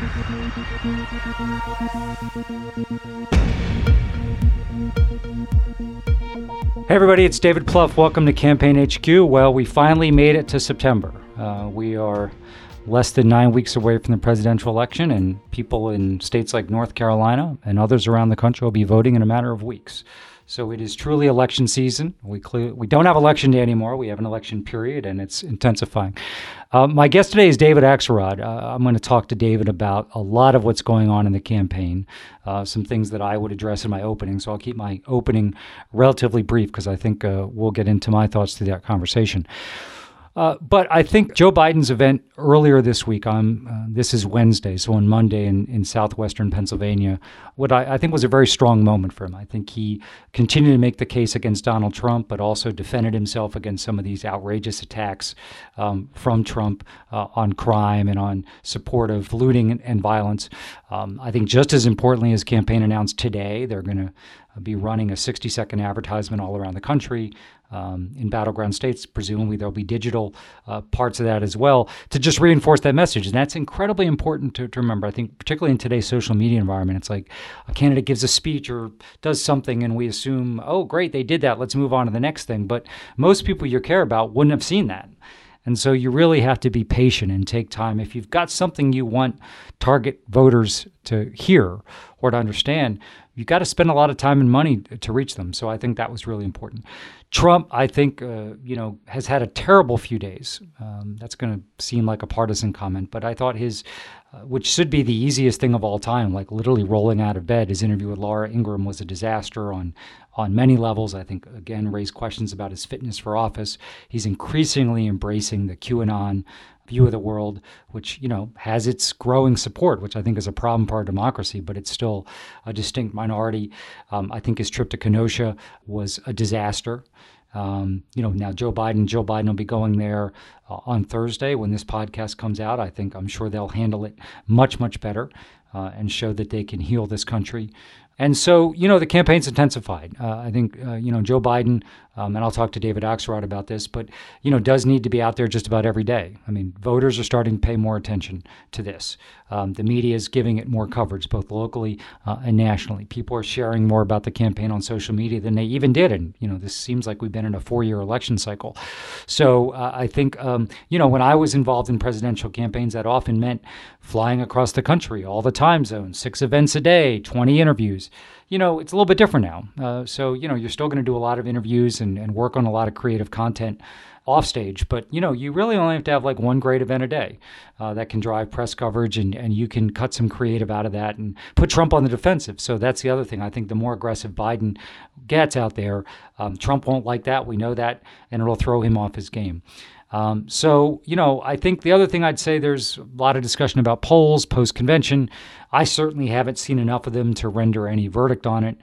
Hey, everybody, it's David Plouffe. Welcome to Campaign HQ. Well, we finally made it to September. Uh, we are less than nine weeks away from the presidential election, and people in states like North Carolina and others around the country will be voting in a matter of weeks. So it is truly election season. We clear, we don't have election day anymore. We have an election period, and it's intensifying. Uh, my guest today is David Axelrod. Uh, I'm going to talk to David about a lot of what's going on in the campaign, uh, some things that I would address in my opening. So I'll keep my opening relatively brief because I think uh, we'll get into my thoughts through that conversation. Uh, but I think Joe Biden's event earlier this week, on uh, this is Wednesday, so on Monday in, in southwestern Pennsylvania, what I, I, think was a very strong moment for him. I think he continued to make the case against Donald Trump, but also defended himself against some of these outrageous attacks um, from Trump uh, on crime and on support of looting and, and violence. Um, I think just as importantly, his campaign announced today, they're going to be running a 60 second advertisement all around the country um, in battleground states. Presumably, there'll be digital uh, parts of that as well to just reinforce that message. And that's incredibly important to, to, remember. I think, particularly in today's social media environment, it's like a candidate gives a speech or does something, and we assume, oh, great, they did that. Let's move on to the next thing. But most people you care about wouldn't have seen that. And so you really have to be patient and take time. If you've got something you want target voters to hear or to understand, you've got to spend a lot of time and money to reach them. So I think that was really important. Trump, I think, uh, you know, has had a terrible few days. Um, that's going to seem like a partisan comment, but I thought his, uh, which should be the easiest thing of all time, like literally rolling out of bed, his interview with Laura Ingraham was a disaster on on many levels. I think again raised questions about his fitness for office. He's increasingly embracing the QAnon view of the world, which you know has its growing support, which I think is a problem for our democracy, but it's still a distinct minority. Um, I think his trip to Kenosha was a disaster. Um, you know, now Joe Biden, Joe Biden will be going there uh, on Thursday when this podcast comes out. I think I'm sure they'll handle it much, much better uh, and show that they can heal this country. And so, you know, the campaign's intensified. Uh, I think, uh, you know, Joe Biden, um, and I'll talk to David Axelrod about this, but, you know, does need to be out there just about every day. I mean, voters are starting to pay more attention to this. Um, the media is giving it more coverage, both locally uh, and nationally. People are sharing more about the campaign on social media than they even did. And, you know, this seems like we've been in a four year election cycle. So uh, I think, um, you know, when I was involved in presidential campaigns, that often meant flying across the country, all the time zones, six events a day, 20 interviews you know, it's a little bit different now. Uh, so, you know, you're still going to do a lot of interviews and, and work on a lot of creative content off stage, but, you know, you really only have to have like one great event a day uh, that can drive press coverage and, and you can cut some creative out of that and put Trump on the defensive. So that's the other thing. I think the more aggressive Biden gets out there, um, Trump won't like that. We know that, and it'll throw him off his game. Um, so, you know, I think the other thing I'd say there's a lot of discussion about polls post convention. I certainly haven't seen enough of them to render any verdict on it.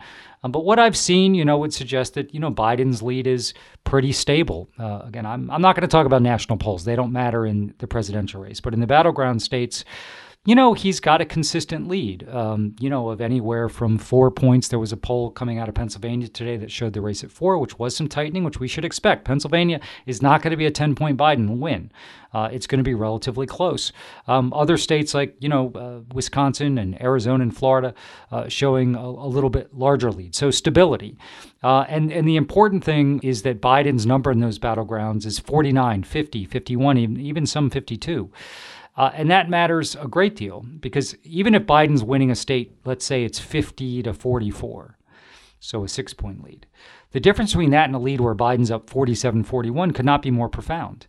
Um, but what I've seen, you know, would suggest that, you know, Biden's lead is pretty stable. Uh, again, I'm, I'm not going to talk about national polls, they don't matter in the presidential race. But in the battleground states, you know, he's got a consistent lead, um, you know, of anywhere from four points. There was a poll coming out of Pennsylvania today that showed the race at four, which was some tightening, which we should expect. Pennsylvania is not going to be a 10 point Biden win. Uh, it's going to be relatively close. Um, other states like, you know, uh, Wisconsin and Arizona and Florida uh, showing a, a, little bit larger lead. So stability. Uh, and, and the important thing is that Biden's number in those battlegrounds is 49, 50, 51, even, even some 52. Uh, and that matters a great deal because even if Biden's winning a state, let's say it's 50 to 44, so a six point lead, the difference between that and a lead where Biden's up 47 41 could not be more profound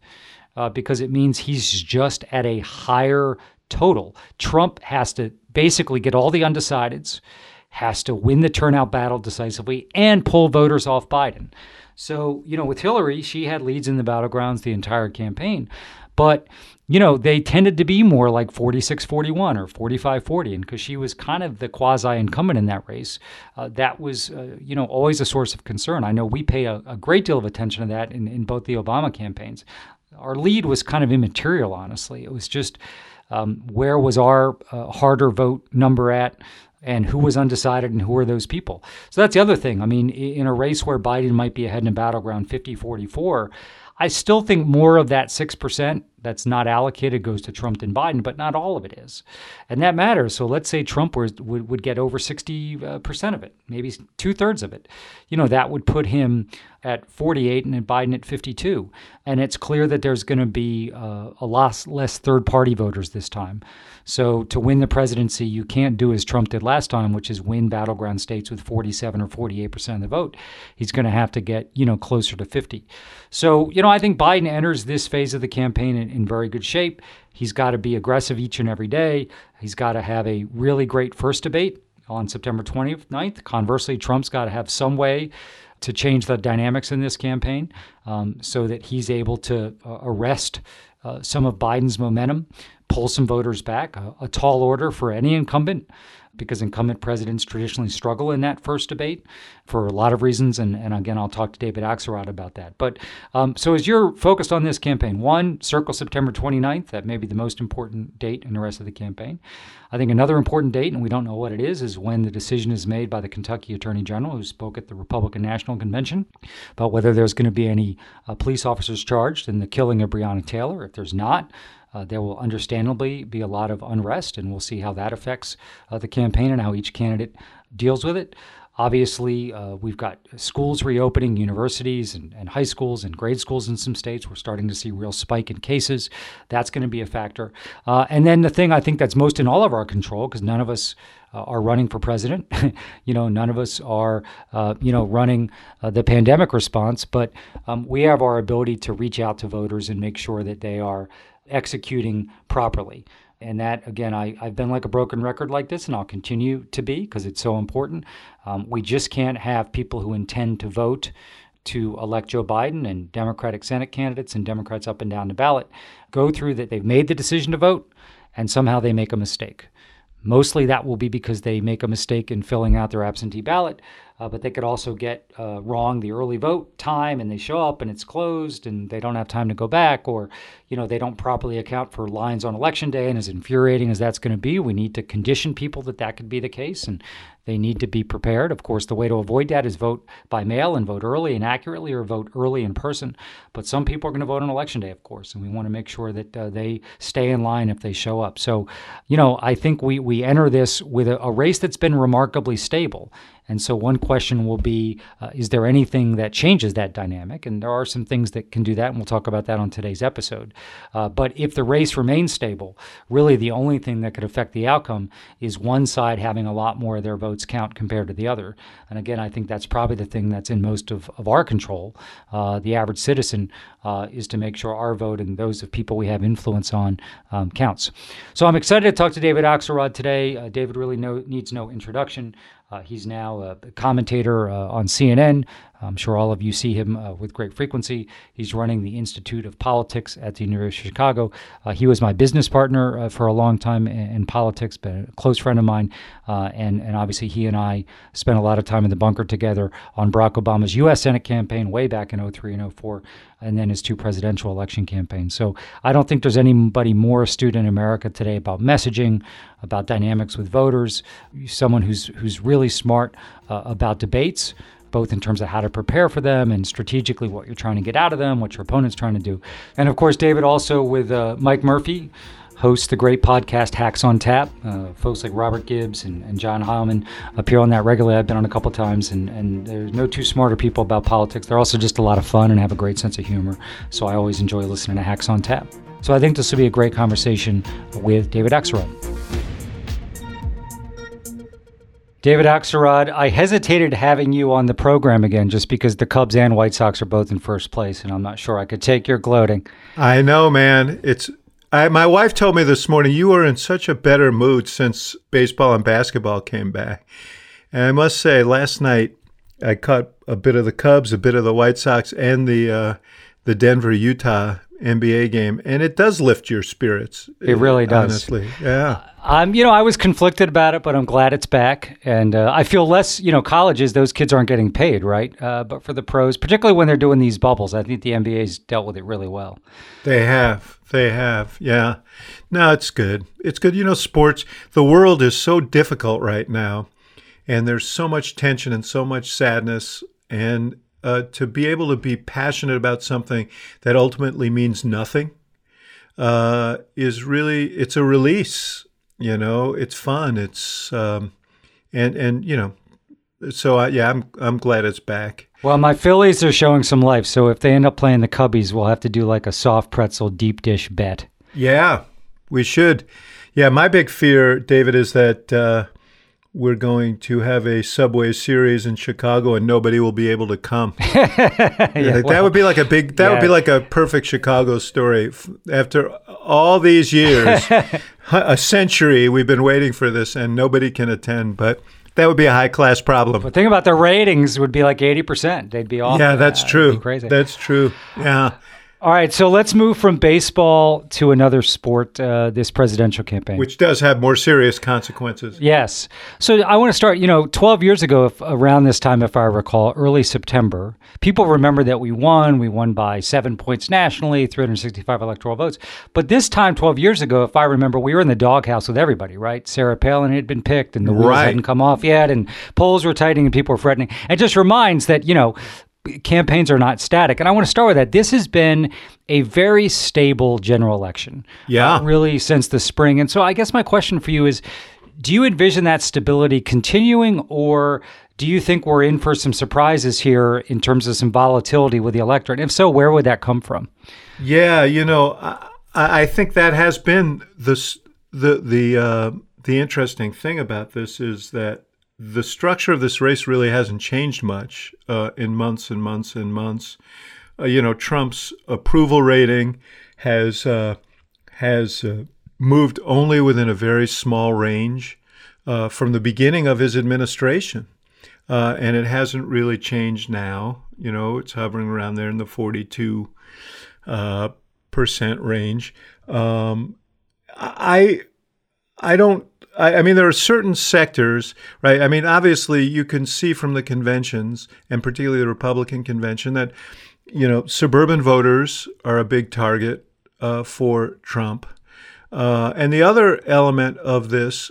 uh, because it means he's just at a higher total. Trump has to basically get all the undecideds, has to win the turnout battle decisively, and pull voters off Biden. So, you know, with Hillary, she had leads in the battlegrounds the entire campaign. But you know, they tended to be more like 46 41 or 45 40. And because she was kind of the quasi incumbent in that race, uh, that was, uh, you know, always a source of concern. I know we pay a, a great deal of attention to that in, in both the Obama campaigns. Our lead was kind of immaterial, honestly. It was just um, where was our uh, harder vote number at? and who was undecided and who were those people. So that's the other thing. I mean, in a race where Biden might be ahead in a battleground 50 44, I still think more of that 6% that's not allocated goes to Trump and Biden, but not all of it is. And that matters. So let's say Trump would, would get over 60% of it, maybe two thirds of it. You know, that would put him at 48 and Biden at 52. And it's clear that there's going to be uh, a lot less third party voters this time. So to win the presidency, you can't do as Trump did last time, which is win battleground states with 47 or 48 percent of the vote. He's going to have to get you know closer to 50. So you know I think Biden enters this phase of the campaign in, in very good shape. He's got to be aggressive each and every day. He's got to have a really great first debate on September 29th. Conversely, Trump's got to have some way to change the dynamics in this campaign um, so that he's able to uh, arrest uh, some of Biden's momentum, pull some voters back. A, a tall order for any incumbent because incumbent presidents traditionally struggle in that first debate for a lot of reasons. And, and again, I'll talk to David Axelrod about that. But um, so as you're focused on this campaign, one, circle September 29th. That may be the most important date in the rest of the campaign. I think another important date, and we don't know what it is, is when the decision is made by the Kentucky Attorney General, who spoke at the Republican National Convention, about whether there's going to be any uh, police officers charged in the killing of Breonna Taylor. If there's not, uh, there will understandably be a lot of unrest, and we'll see how that affects uh, the campaign and how each candidate deals with it. Obviously, uh, we've got schools reopening, universities and, and, high schools and grade schools in some states. We're starting to see real spike in cases. That's going to be a factor. Uh, and then the thing I think that's most in all of our control, because none of us uh, are running for president. you know, none of us are, uh, you know, running uh, the pandemic response, but um, we have our ability to reach out to voters and make sure that they are executing properly. And that, again, I, I've been like a broken record like this, and I'll continue to be because it's so important. Um, we just can't have people who intend to vote to elect Joe Biden and Democratic Senate candidates and Democrats up and down the ballot go through that they've made the decision to vote and somehow they make a mistake. Mostly that will be because they make a mistake in filling out their absentee ballot, uh, but they could also get uh, wrong the early vote time and they show up and it's closed and they don't have time to go back, or you know they don't properly account for lines on election day. And as infuriating as that's going to be, we need to condition people that that could be the case, and they need to be prepared. Of course, the way to avoid that is vote by mail and vote early and accurately, or vote early in person. But some people are going to vote on election day, of course, and we want to make sure that uh, they stay in line if they show up. So, you know, I think we we enter this with a, a race that's been remarkably stable. And so, one question will be uh, Is there anything that changes that dynamic? And there are some things that can do that, and we'll talk about that on today's episode. Uh, but if the race remains stable, really the only thing that could affect the outcome is one side having a lot more of their votes count compared to the other. And again, I think that's probably the thing that's in most of, of our control. Uh, the average citizen uh, is to make sure our vote and those of people we have influence on um, counts. So I'm excited to talk to David Axelrod today. Uh, David really no, needs no introduction. Uh, he's now a commentator uh, on CNN. I'm sure all of you see him uh, with great frequency. He's running the Institute of Politics at the University of Chicago. Uh, he was my business partner uh, for a long time in, in, politics, but a close friend of mine. Uh, and, and obviously, he and I spent a lot of time in the bunker together on Barack Obama's U.S. Senate campaign way back in 03 and 04, and then his two presidential election campaigns. So I don't think there's anybody more astute in America today about messaging, about dynamics with voters, someone who's, who's really smart uh, about debates both in terms of how to prepare for them and strategically what you're trying to get out of them, what your opponent's trying to do. And of course, David also with uh, Mike Murphy hosts the great podcast Hacks on Tap. Uh, folks like Robert Gibbs and, and John Heilemann appear on that regularly. I've been on a couple times, and, and there's no two smarter people about politics. They're also just a lot of fun and have a great sense of humor. So I always enjoy listening to Hacks on Tap. So I think this will be a great conversation with David Axelrod. David Axelrod, I hesitated having you on the program again just because the Cubs and White Sox are both in first place, and I'm not sure I could take your gloating. I know, man. It's I, my wife told me this morning you were in such a better mood since baseball and basketball came back. And I must say, last night I caught a bit of the Cubs, a bit of the White Sox, and the uh, the Denver Utah NBA game, and it does lift your spirits. It really does. Honestly, yeah. Um, you know, I was conflicted about it, but I'm glad it's back, and uh, I feel less. You know, colleges those kids aren't getting paid, right? Uh, but for the pros, particularly when they're doing these bubbles, I think the NBA's dealt with it really well. They have, they have, yeah. No, it's good. It's good. You know, sports. The world is so difficult right now, and there's so much tension and so much sadness, and uh, to be able to be passionate about something that ultimately means nothing uh, is really it's a release. You know, it's fun. It's um, and and you know, so I, yeah, I'm I'm glad it's back. Well, my Phillies are showing some life, so if they end up playing the Cubbies, we'll have to do like a soft pretzel deep dish bet. Yeah, we should. Yeah, my big fear, David, is that uh, we're going to have a Subway series in Chicago and nobody will be able to come. yeah, Like, well, that would be like a big. That would be like a perfect Chicago story. After all these years, a century, we've been waiting for this, and nobody can attend. But that would be a high class problem. the thing about the ratings would be like 80%. They'd be all Yeah, that's that. True. crazy. That's true. Yeah. All right, so let's move from baseball to another sport uh, this presidential campaign. Which does have more serious consequences. Yes. So I want to start, you know, 12 years ago, if, around this time, if I recall, early September, people remember that we won. We won by seven points nationally, 365 electoral votes. But this time, 12 years ago, if I remember, we were in the doghouse with everybody, right? Sarah Palin had been picked and the wheels Right. hadn't come off yet and polls were tightening and people were threatening. It just reminds that, you know, campaigns are not static. And I want to start with that. This has been a very stable general election. Yeah. uh, really since the spring. And so I guess my question for you is do you envision that stability continuing or do you think we're in for some surprises here in terms of some volatility with the electorate? And if so, where would that come from? Yeah, you know, I, I think that has been the the the uh, the interesting thing about this is that the structure of this race really hasn't changed much uh, in months and months and months. Uh, you know, Trump's approval rating has uh, has uh, moved only within a very small range uh, from the beginning of his administration. Uh, and it hasn't really changed now. You know, it's hovering around there in the 42 uh, percent range. Um, I I don't. I, I mean, there are certain sectors, right? I mean, obviously, you can see from the conventions, and particularly the Republican convention, that you know suburban voters are a big target uh, for Trump. Uh, and the other element of this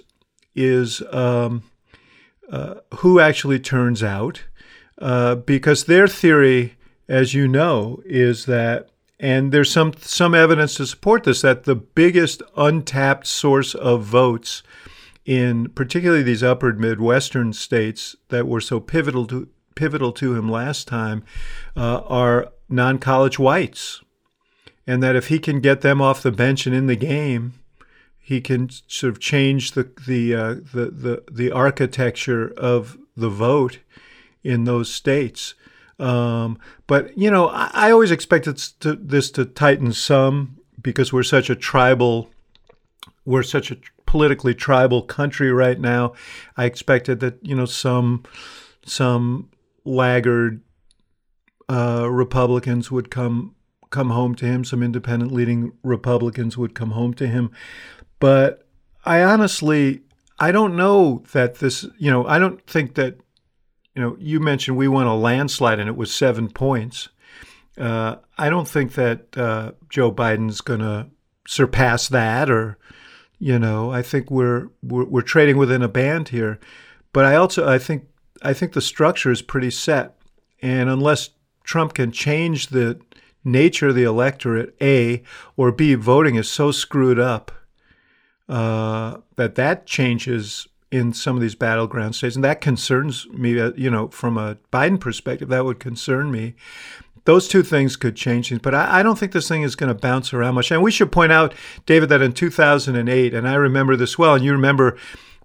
is um, uh, who actually turns out, uh, because their theory, as you know, is that, and there's some some evidence to support this, that the biggest untapped source of votes in particularly these upper Midwestern states that were so pivotal to pivotal to him last time uh, are non-college whites, and that if he can get them off the bench and in the game, he can sort of change the the uh, the, the the architecture of the vote in those states. Um, but you know, I, I always expected to, this to tighten some because we're such a tribal, we're such a politically tribal country right now. I expected that you know some some laggard uh, Republicans would come come home to him. Some independent leading Republicans would come home to him. But I honestly, I don't know that this, you know, I don't think that, you know, you mentioned we won a landslide and it was seven points. Uh, I don't think that uh, Joe Biden's going to surpass that, or, you know, I think we're, we're we're trading within a band here. But I also I think I think the structure is pretty set, and unless Trump can change the nature of the electorate, a or b, voting is so screwed up uh, that that changes in some of these battleground states, and that concerns me. uh, You know, from a Biden perspective, that would concern me. Those two things could change things, but I, I don't think this thing is going to bounce around much. And we should point out, David, that in 2008, and I remember this well, and you remember,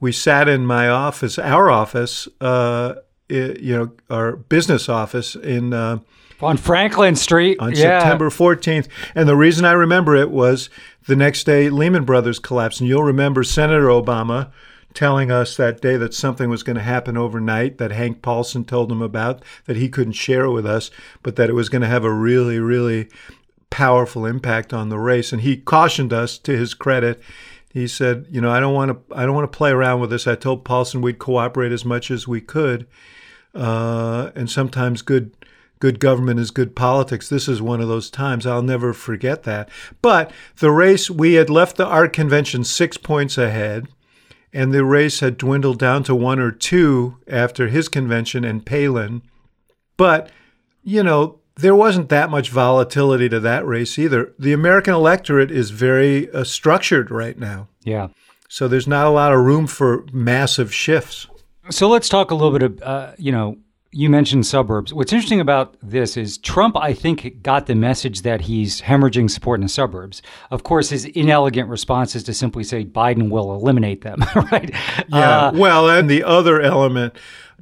we sat in my office, our office, uh, you know, our business office in. Uh, On Franklin Street. on yeah. September 14th. And the reason I remember it was the next day Lehman Brothers collapsed. And you'll remember Senator Obama telling us that day that something was going to happen overnight that Hank Paulson told him about, that he couldn't share with us, but that it was going to have a really, really powerful impact on the race. And he cautioned us to his credit. He said, you know, I don't want to I don't want to play around with this. I told Paulson we'd cooperate as much as we could. Uh, and sometimes good good government is good politics. This is one of those times. I'll never forget that. But the race, we had left the art convention six points ahead, and the race had dwindled down to one or two after his convention and Palin. But, you know, there wasn't that much volatility to that race either. The American electorate is very uh, structured right now. Yeah. So there's not a lot of room for massive shifts. So let's talk a little bit of, uh, you know, you mentioned suburbs. What's interesting about this is Trump, I think, got the message that he's hemorrhaging support in the suburbs. Of course, his inelegant response is to simply say Biden will eliminate them, right? Yeah. Uh, well, and the other element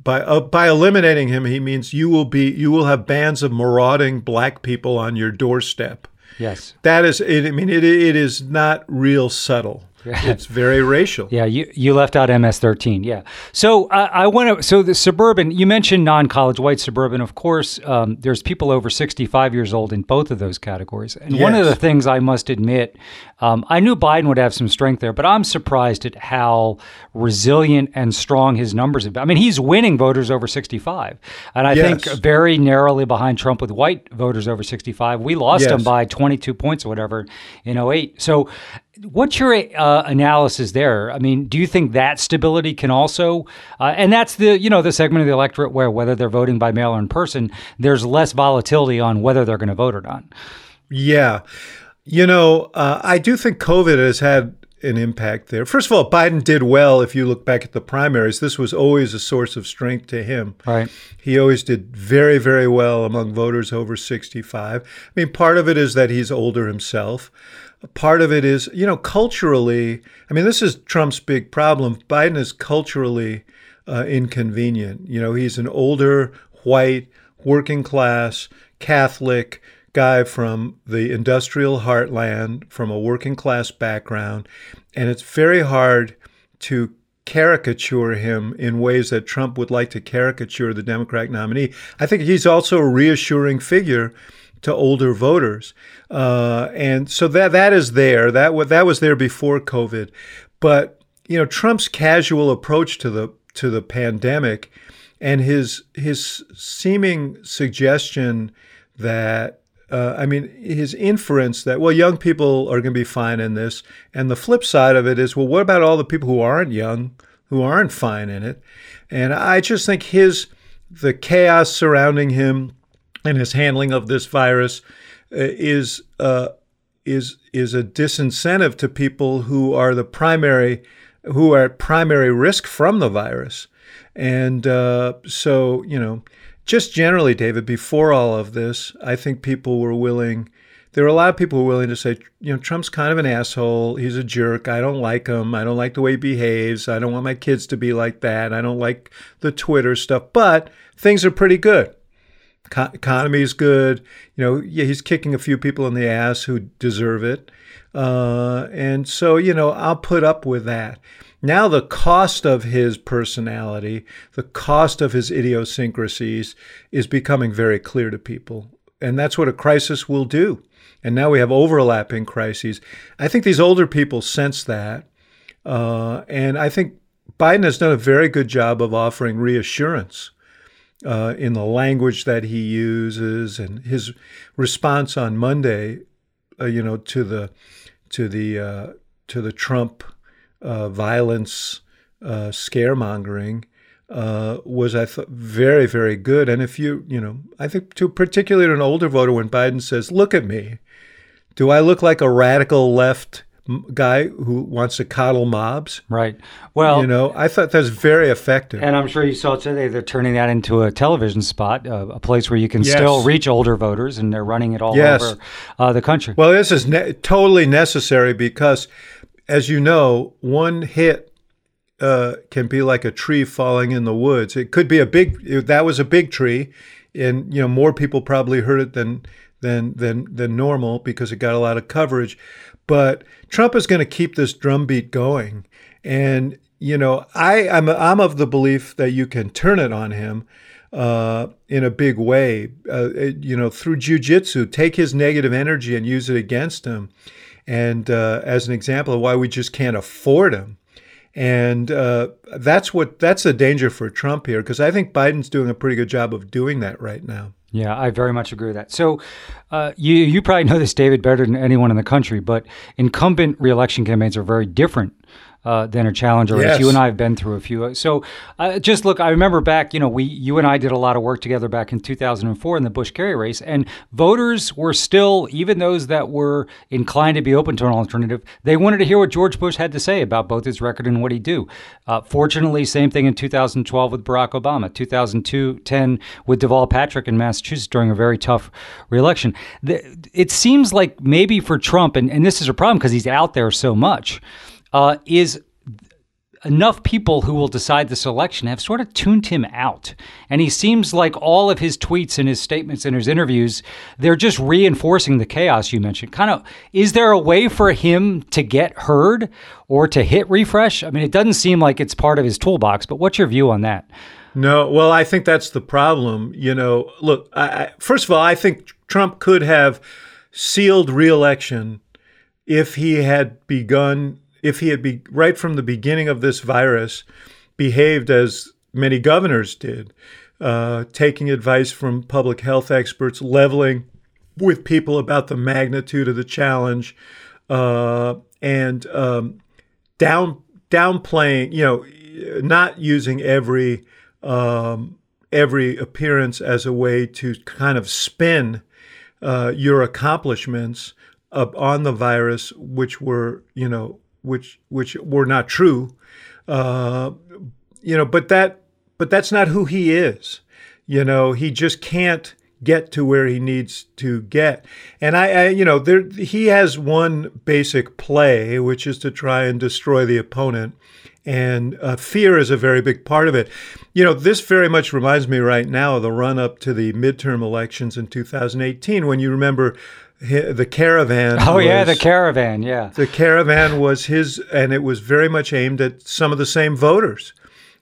by uh, by eliminating him, he means you will be you will have bands of marauding black people on your doorstep. Yes, that is. It, I mean, it it is not real subtle. It's very racial. Yeah, you, you left out MS13. Yeah. So uh, I want to. So the suburban. You mentioned non-college white suburban. Of course, um, there's people over 65 years old in both of those categories. And yes. one of the things I must admit, um, I knew Biden would have some strength there, but I'm surprised at how resilient and strong his numbers have been. I mean, he's winning voters over 65, and I yes. think very narrowly behind Trump with white voters over 65. We lost yes. him by 22 points or whatever in 08. So What's your uh, analysis there? I mean, do you think that stability can also, uh, and that's the you know the segment of the electorate where whether they're voting by mail or in person, there's less volatility on whether they're going to vote or not. Yeah, you know, uh, I do think COVID has had an impact there. First of all, Biden did well. If you look back at the primaries, this was always a source of strength to him. Right. He always did very, very well among voters over 65. I mean, part of it is that he's older himself part of it is, you know, culturally, I mean, this is Trump's big problem. Biden is culturally uh, inconvenient. You know, he's an older, white, working class, Catholic guy from the industrial heartland, from a working class background. And it's very hard to caricature him in ways that Trump would like to caricature the Democratic nominee. I think he's also a reassuring figure to older voters, uh, and so that that is there. That that was there before COVID, but you know Trump's casual approach to the to the pandemic, and his his seeming suggestion that. Uh, I mean, his inference that, well, young people are going to be fine in this. And the flip side of it is, well, what about all the people who aren't young, who aren't fine in it? And I just think his, the chaos surrounding him, and his handling of this virus uh, is uh, is is a disincentive to people who are the primary who are at primary risk from the virus. And uh, so, you know, just generally, David, before all of this, I think people were willing. There were a lot of people were willing to say, you know, Trump's kind of an asshole. He's a jerk. I don't like him. I don't like the way he behaves. I don't want my kids to be like that. I don't like the Twitter stuff. But things are pretty good economy is good. You know, yeah, he's kicking a few people in the ass who deserve it. Uh, and so, you know, I'll put up with that. Now, the cost of his personality, the cost of his idiosyncrasies is becoming very clear to people. And that's what a crisis will do. And now we have overlapping crises. I think these older people sense that. Uh, and I think Biden has done a very good job of offering reassurance uh, in the language that he uses and his response on Monday, uh, you know, to the to the uh, to the Trump uh, violence uh, scaremongering uh, was I thought very very good. And if you you know, I think to particularly an older voter when Biden says, "Look at me." Do I look like a radical left guy who wants to coddle mobs. Right. Well, you know, I thought that was very effective. And I'm sure you saw today they're turning that into a television spot, uh, a place where you can yes. still reach older voters, and they're running it all yes. over uh, the country. Well, this is ne- totally necessary because, as you know, one hit uh, can be like a tree falling in the woods. It could be a big. That was a big tree, and you know more people probably heard it than than than than normal because it got a lot of coverage. But Trump is going to keep this drumbeat going, and you know I I'm I'm of the belief that you can turn it on him. Uh, in a big way, uh, you know, through jujitsu, take his negative energy and use it against him. And uh, as an example of why we just can't afford him. And uh, that's what that's the danger for Trump here, because I think Biden's doing a pretty good job of doing that right now. Yeah, I very much agree with that. So, uh, you you probably know this, David, better than anyone in the country. But incumbent reelection campaigns are very different uh, than a challenger race. You and I have been through a few. So uh, just look, I remember back, you know, we, you and I did a lot of work together back in 2004 in the Bush Kerry race, and voters were still, even those that were inclined to be open to an alternative, they wanted to hear what George Bush had to say about both his record and what he'd do. Uh, fortunately, same thing in 2012 with Barack Obama, 2002, 10 with Deval Patrick in Massachusetts during a very tough reelection. The, it seems like maybe for Trump, and, and this is a problem because he's out there so much uh, is enough people who will decide this election have sort of tuned him out. And he seems like all of his tweets and his statements and his interviews, they're just reinforcing the chaos you mentioned. Kind of, is there a way for him to get heard or to hit refresh? I mean, it doesn't seem like it's part of his toolbox, but what's your view on that? No, well, I think that's the problem. You know, look, I, first of all, I think Trump could have sealed reelection if he had begun if he had be right from the beginning of this virus behaved as many governors did, uh, taking advice from public health experts, leveling with people about the magnitude of the challenge, uh, and um, down downplaying, you know, not using every um, every appearance as a way to kind of spin uh, your accomplishments up on the virus, which were, you know, which which were not true. Uh, you know, but that but that's not who he is. You know, he just can't get to where he needs to get. And I, I you know, there he has one basic play, which is to try and destroy the opponent. And uh, fear is a very big part of it. You know, this very much reminds me right now of the run up to the midterm elections in 2018, when you remember the caravan. Oh was, yeah, the caravan. Yeah, the caravan was his, and it was very much aimed at some of the same voters,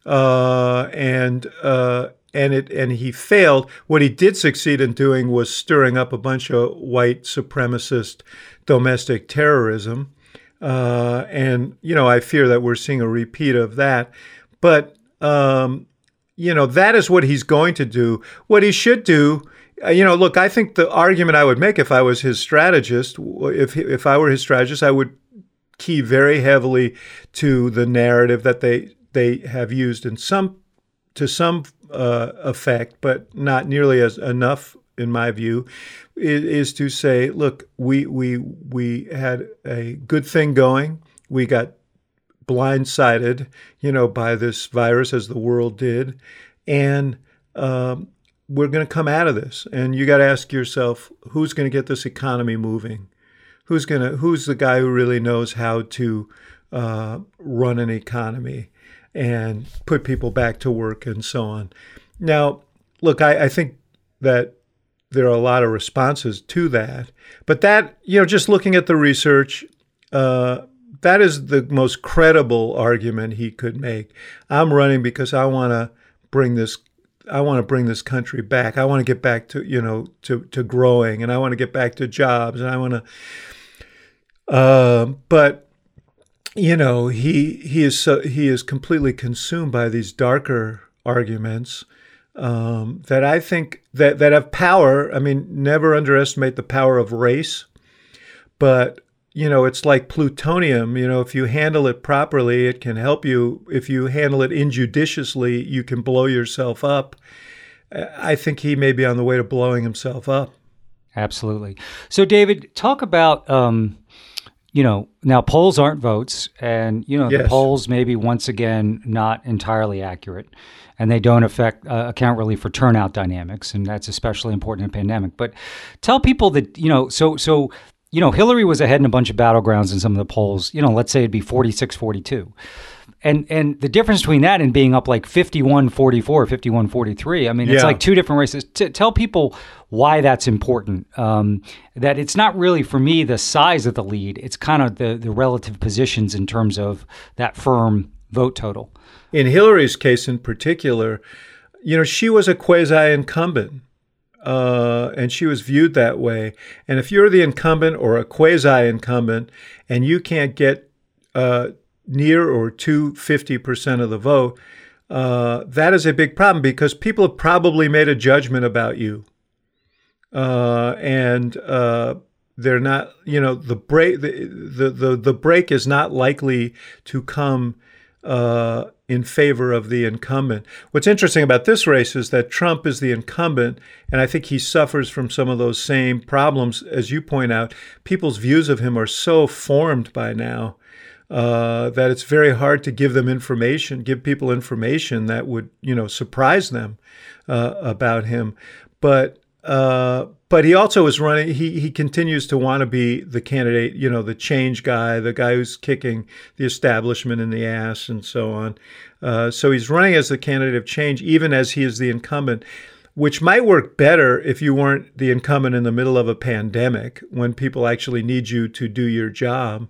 uh, and uh, and it and he failed. What he did succeed in doing was stirring up a bunch of white supremacist domestic terrorism, uh, and you know I fear that we're seeing a repeat of that, but. Um, you know that is what he's going to do. What he should do you know, look, I think the argument I would make if I was his strategist, if if I were his strategist, I would key very heavily to the narrative that they they have used in some to some uh, effect, but not nearly as enough, in my view, is, is to say, look, we we we had a good thing going. We got blindsided, you know, by this virus as the world did, and um, we're going to come out of this. And you got to ask yourself who's going to get this economy moving? Who's going to who's the guy who really knows how to uh, run an economy and put people back to work and so on? Now look I, I think that there are a lot of responses to that but that you know just looking at the research uh, that is the most credible argument he could make. I'm running because i want to bring this I want to bring this country back. I want to get back to you know to to growing, and I want to get back to jobs, and I want to. Uh, but you know, he he is so, he is completely consumed by these darker arguments um, that I think that that have power. I mean, never underestimate the power of race, but you know, it's like plutonium. You know, if you handle it properly, it can help you. If you handle it injudiciously, you can blow yourself up. I think he may be on the way to blowing himself up. Absolutely. So, David, talk about, um, you know, now polls aren't votes, and, you know, yes. the polls may be once again not entirely accurate, and they don't affect uh, account really for turnout dynamics, and that's especially important in a pandemic. But tell people that, you know, so, so, you know, Hillary was ahead in a bunch of battlegrounds in some of the polls. You know, let's say it'd be 46 42. And and the difference between that and being up like 51 44, 51 43, I mean, it's like two different races. T- tell people why that's important. Um, that it's not really, for me, the size of the lead, it's kind of the, the relative positions in terms of that firm vote total. In Hillary's case in particular, you know, she was a quasi incumbent uh, and she was viewed that way. And if you're the incumbent or a quasi incumbent and you can't get uh, near or to 50% of the vote, uh, that is a big problem because people have probably made a judgment about you. Uh, and uh, they're not you know the break the the the, the break is not likely to come uh, in favor of the incumbent. What's interesting about this race is that Trump is the incumbent, and I think he suffers from some of those same problems. As you point out, people's views of him are so formed by now uh, that it's very hard to give them information, give people information that would, you know, surprise them uh, about him. But uh, but he also is running. He he continues to want to be the candidate, you know, the change guy, the guy who's kicking the establishment in the ass, and so on. Uh, so he's running as the candidate of change, even as he is the incumbent, which might work better if you weren't the incumbent in the middle of a pandemic when people actually need you to do your job.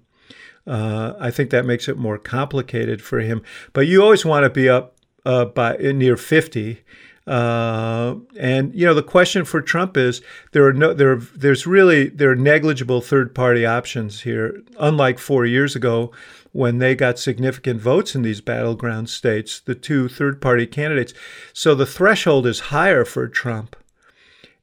Uh, I think that makes it more complicated for him. But you always want to be up uh, by near 50 uh, and you know the question for Trump is there are no there there's really there are negligible third party options here. Unlike four years ago, when they got significant votes in these battleground states, the two third party candidates. So the threshold is higher for Trump.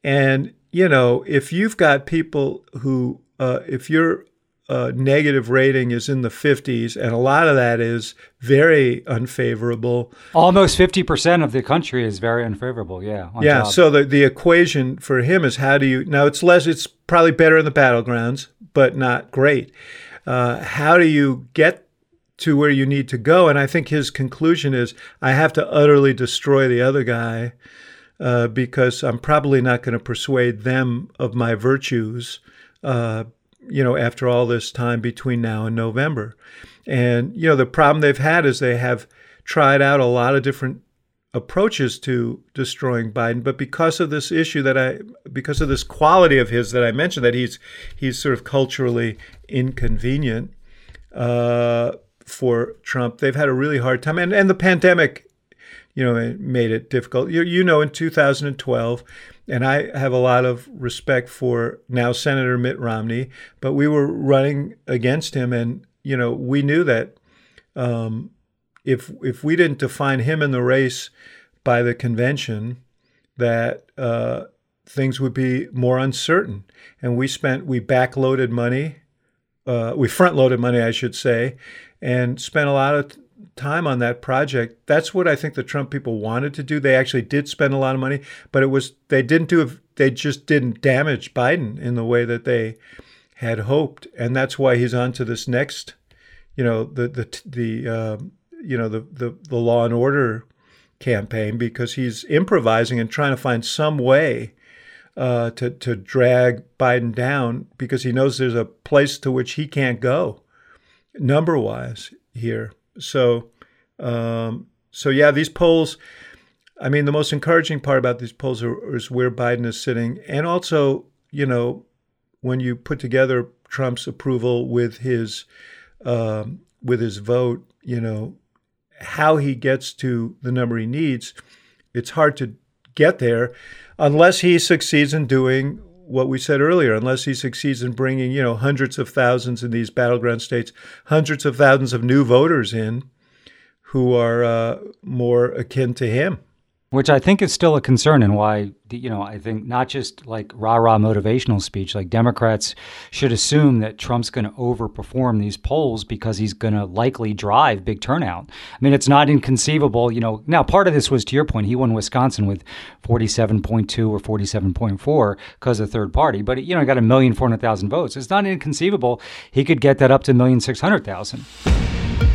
And you know if you've got people who uh, if you're uh, negative rating is in the 50s, and a lot of that is very unfavorable. Almost 50% of the country is very unfavorable. Yeah. Yeah. Job. So the, the equation for him is how do you now? It's less. It's probably better in the battlegrounds, but not great. Uh, how do you get to where you need to go? And I think his conclusion is I have to utterly destroy the other guy. Uh, because I'm probably not going to persuade them of my virtues uh, you know, after all this time between now and November. And, you know, the problem they've had is they have tried out a lot of different approaches to destroying Biden, but because of this issue that I, because of this quality of his that I mentioned, that he's he's sort of culturally inconvenient uh, for Trump, they've had a really hard time, and and the pandemic, you know, it made it difficult. You you know, in 2012, and I have a lot of respect for now Senator Mitt Romney, but we were running against him, and you know we knew that um, if if we didn't define him in the race by the convention, that uh, things would be more uncertain. And we spent we backloaded money, uh, we front loaded money, I should say, and spent a lot of time on that project. That's what I think the Trump people wanted to do. They actually did spend a lot of money, but it was they didn't do they just didn't damage Biden in the way that they had hoped, and that's why he's on to this next, you know, the the the uh, you know the, the the law and order campaign because he's improvising and trying to find some way uh, to to drag Biden down because he knows there's a place to which he can't go number wise here. So, um, so yeah, these polls. I mean, the most encouraging part about these polls are, is where Biden is sitting, and also, you know, when you put together Trump's approval with his um, with his vote, you know, how he gets to the number he needs, it's hard to get there unless he succeeds in doing what we said earlier, unless he succeeds in bringing, you know, hundreds of thousands in these battleground states, hundreds of thousands of new voters in who are uh, more akin to him which I think is still a concern and why you know I think not just like rah-rah motivational speech like Democrats should assume that Trump's going to overperform these polls because he's going to likely drive big turnout. I mean it's not inconceivable, you know. Now part of this was to your point he won Wisconsin with 47.2 or 47.4 because of third party, but you know he got a million 400,000 votes. It's not inconceivable he could get that up to million six hundred thousand. million 600,000.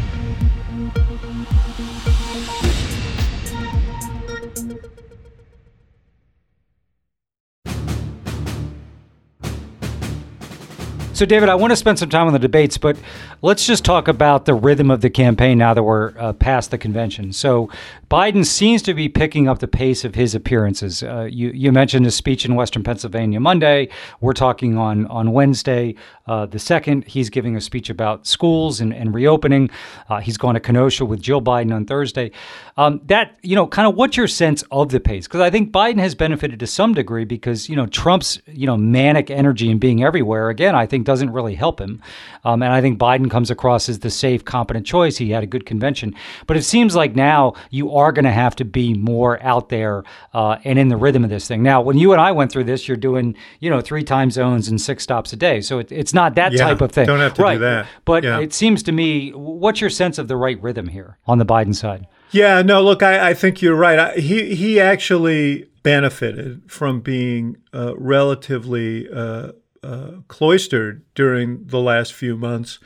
So, David, I want to spend some time on the debates, but let's just talk about the rhythm of the campaign now that we're uh, past the convention. So, Biden seems to be picking up the pace of his appearances. Uh, you, you mentioned his speech in Western Pennsylvania Monday. We're talking on, on Wednesday, uh, the second. He's giving a speech about schools and, and reopening. Uh, he's going to Kenosha with Jill Biden on Thursday. Um, that, you know, kind of what's your sense of the pace? Because I think Biden has benefited to some degree because, you know, Trump's, you know, manic energy and being everywhere, again, I think doesn't really help him. Um, and I think Biden comes across as the safe, competent choice. He had a good convention. But it seems like now you are going to have to be more out there uh, and in the rhythm of this thing. Now, when you and I went through this, you're doing you know three time zones and six stops a day, so it, it's not that Yeah, type of thing. don't have to do that. But Yeah. it seems to me, what's your sense of the right rhythm here on the Biden side? Yeah, no, look, I, I think you're right. I, he he actually benefited from being uh, relatively uh, uh, cloistered during the last few months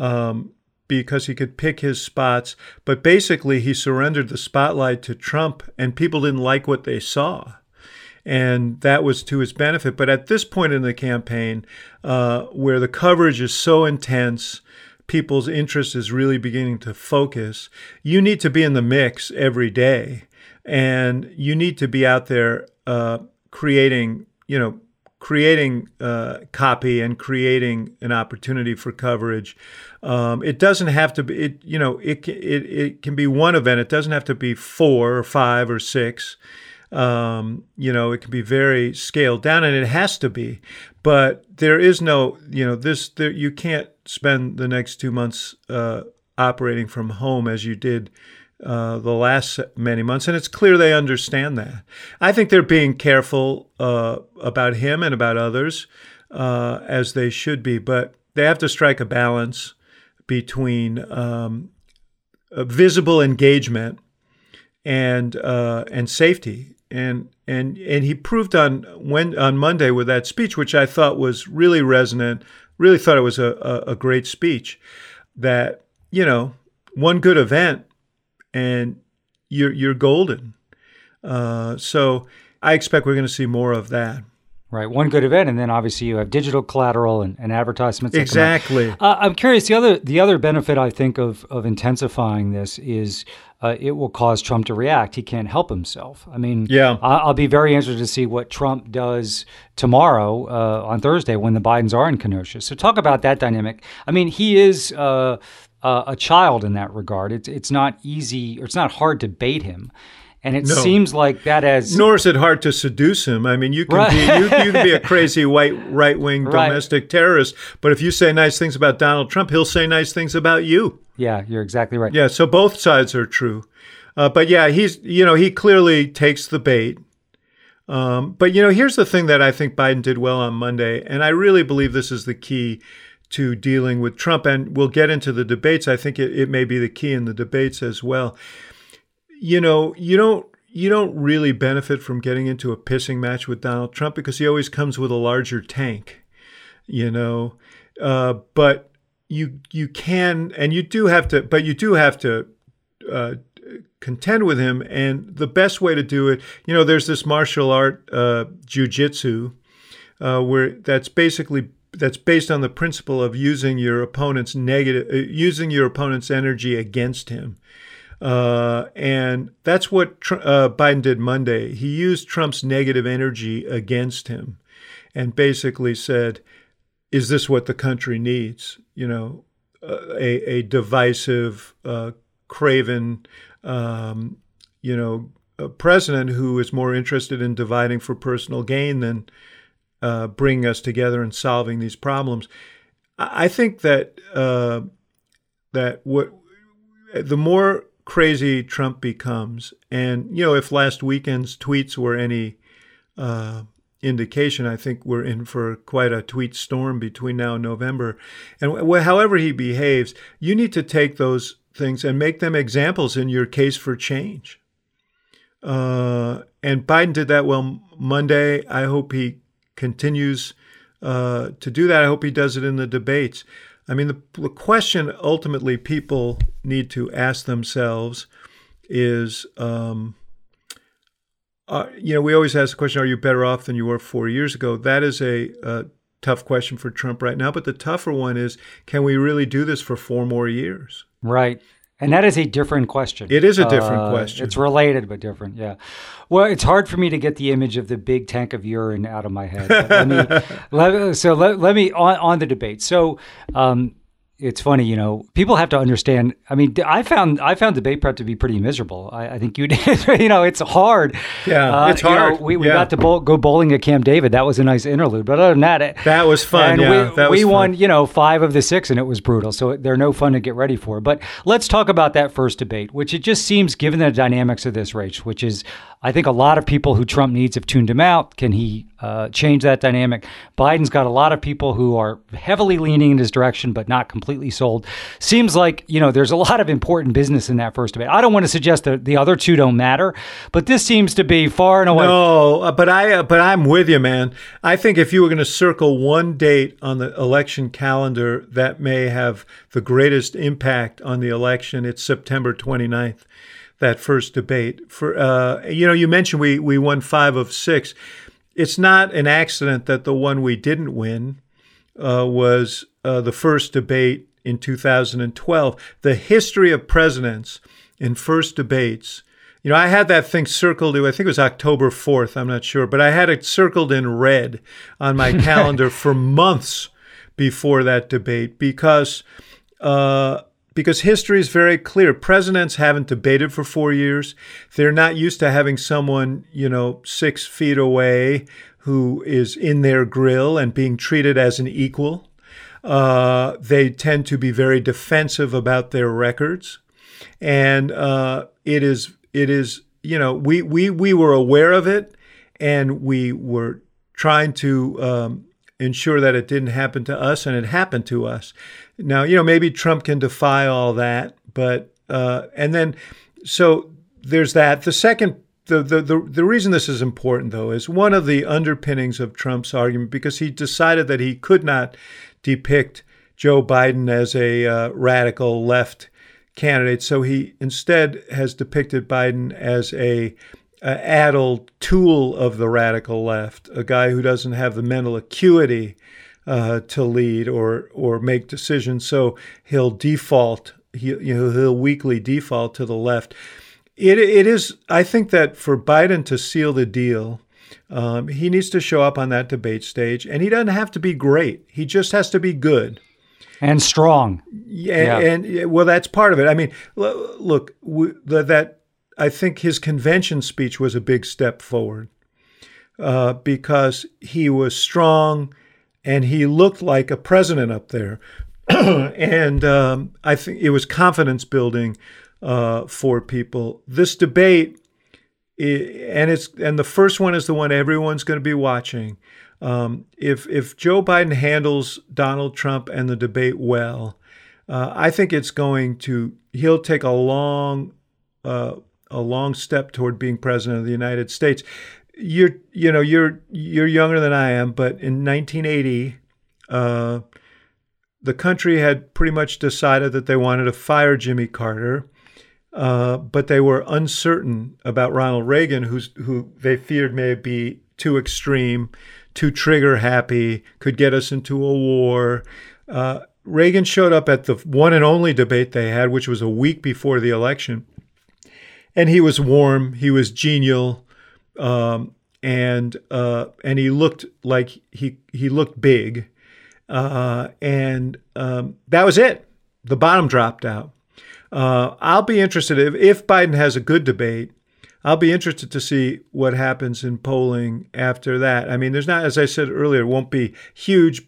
um, because he could pick his spots. But basically, he surrendered the spotlight to Trump, and people didn't like what they saw. And that was to his benefit. But at this point in the campaign, uh, where the coverage is so intense, people's interest is really beginning to focus, you need to be in the mix every day. And you need to be out there uh, creating, you know, creating uh, copy and creating an opportunity for coverage. Um, it doesn't have to be, it, you know, it, it, it can be one event. It doesn't have to be four or five or six. Um, you know, it can be very scaled down, and it has to be. But there is no, you know, this there you can't spend the next two months uh, operating from home as you did uh, the last many months, and it's clear they understand that. I think they're being careful uh, about him and about others, uh, as they should be, but they have to strike a balance between um, visible engagement and uh, and safety. And and and he proved on when on Monday with that speech, which I thought was really resonant. Really thought it was a, a, a great speech. That you know, one good event, and you're you're golden. Uh, so I expect we're going to see more of that. Right, one good event, and then obviously you have digital collateral and, and advertisements. that come out. Exactly. Uh, I'm curious. The other the other benefit I think of of intensifying this is uh, it will cause Trump to react. He can't help himself. I mean, Yeah. I, I'll be very interested to see what Trump does tomorrow uh, on Thursday when the Bidens are in Kenosha. So talk about that dynamic. I mean, he is. Uh, uh, a child in that regard. It's it's not easy or it's not hard to bait him, and it No. seems like that has Nor is it hard to seduce him. I mean, you can Right. be you, you can be a crazy white right wing Right. domestic terrorist, but if you say nice things about Donald Trump, he'll say nice things about you. yeah, you're exactly right. Yeah, so both sides are true. Uh, but yeah, he's you know he clearly takes the bait. Um, but you know, here's the thing that I think Biden did well on Monday, and I really believe this is the key to dealing with Trump. And we'll get into the debates. I think it, it may be the key in the debates as well. You know, you don't you don't really benefit from getting into a pissing match with Donald Trump because he always comes with a larger tank. You know, uh, but you you can and you do have to, but you do have to uh, contend with him. And the best way to do it, you know, there's this martial art, uh, jujitsu, uh, where that's basically that's based on the principle of using your opponent's negative, uh, using your opponent's energy against him. Uh, and that's what Tr- uh, Biden did Monday. He used Trump's negative energy against him, and basically said, "Is this what the country needs?" You know, uh, a a divisive, uh, craven, um, you know, president who is more interested in dividing for personal gain than uh, bringing us together and solving these problems. I think that uh, that what the more crazy Trump becomes, and you know, if last weekend's tweets were any uh, indication, I think we're in for quite a tweet storm between now and November. And wh- however he behaves, you need to take those things and make them examples in your case for change. Uh, and Biden did that well Monday. I hope he continues uh, to do that. I hope he does it in the debates. I mean, the, the question ultimately people need to ask themselves is, um, uh, you know, we always ask the question, are you better off than you were four years ago? That is a, a tough question for Trump right now. But the tougher one is, can we really do this for four more years? Right. And that is a different question. It is a different Uh, question. It's related but different. Yeah. Well, it's hard for me to get the image of the big tank of urine out of my head. Let me. let, so let, let me on on the debate. So. Um, it's funny, you know, people have to understand. I mean, I found I found debate prep to be pretty miserable. I, I think you did. you know, it's hard. Yeah, uh, it's hard. Know, we, we yeah. got to bowl, go bowling at Camp David. That was a nice interlude. But other than that, it, that was fun. Yeah, we, we was won. fun. You know, five of the six, and it was brutal. So they're no fun to get ready for. But let's talk about that first debate, which it just seems, given the dynamics of this race, which is, I think, a lot of people who Trump needs have tuned him out. Can he uh, change that dynamic? Biden's got a lot of people who are heavily leaning in his direction, but not completely sold. Seems like, you know, there's a lot of important business in that first debate. I don't want to suggest that the other two don't matter, but this seems to be far and away. No, uh, but I uh, but I'm with you, man. I think if you were going to circle one date on the election calendar that may have the greatest impact on the election, it's September 29th. That first debate for uh, you know you mentioned we we won five of six. It's not an accident that the one we didn't win uh, was uh, the first debate in 2012. The history of presidents in first debates. You know, I had that thing circled. I think it was October 4th. I'm not sure, but I had it circled in red on my calendar for months before that debate because uh, because history is very clear. Presidents haven't debated for four years. They're not used to having someone, you know, six feet away who is in their grill and being treated as an equal. Uh, they tend to be very defensive about their records, and uh, it is it is you know we we we were aware of it, and we were trying to um, ensure that it didn't happen to us, and it happened to us. Now you know maybe Trump can defy all that, but uh, and then so there's that. The second the, the, the, the reason this is important, though, is one of the underpinnings of Trump's argument because he decided that he could not depict Joe Biden as a uh, radical left candidate. So he instead has depicted Biden as a, a addled tool of the radical left, a guy who doesn't have the mental acuity uh, to lead or or make decisions. So he'll default. He, you know, he'll weakly default to the left. It, it is. I think that for Biden to seal the deal, um, he needs to show up on that debate stage, and he doesn't have to be great. He just has to be good and strong. Yeah, and, and well, that's part of it. I mean, look, we, that I think his convention speech was a big step forward uh, because he was strong and he looked like a president up there, and um, I think it was confidence building uh, for people. This debate, and it's and the first one is the one everyone's going to be watching. Um, if if Joe Biden handles Donald Trump and the debate well, uh, I think it's going to he'll take a long uh, a long step toward being president of the United States. You're you know you're you're younger than I am, but in 1980. Uh, the country had pretty much decided that they wanted to fire Jimmy Carter. Uh, but they were uncertain about Ronald Reagan, who's, who they feared may be too extreme, too trigger happy, could get us into a war. Uh, Reagan showed up at the one and only debate they had, which was a week before the election. And he was warm, he was genial, um, and uh, and he looked like he he looked big, uh, and um, that was it. The bottom dropped out. Uh, I'll be interested if, if Biden has a good debate. I'll be interested to see what happens in polling after that. I mean, there's not, as I said earlier, it won't be huge,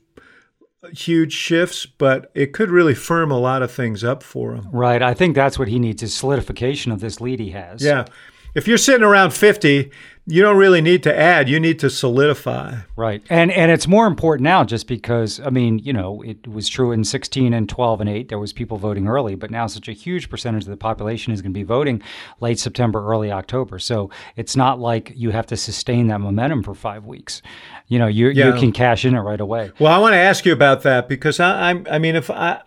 huge shifts, but it could really firm a lot of things up for him. Right. I think that's what he needs is solidification of this lead he has. Yeah. If you're sitting around 50, you don't really need to add you need to solidify. Right. And and it's more important now just because i mean you know it was true in 16 and 12 and 8 there was people voting early but now such a huge percentage of the population is going to be voting late september early october. So it's not like you have to sustain that momentum for five weeks. You know you yeah. you can cash in it right away. Well i want to ask you about that because I, i'm i mean if i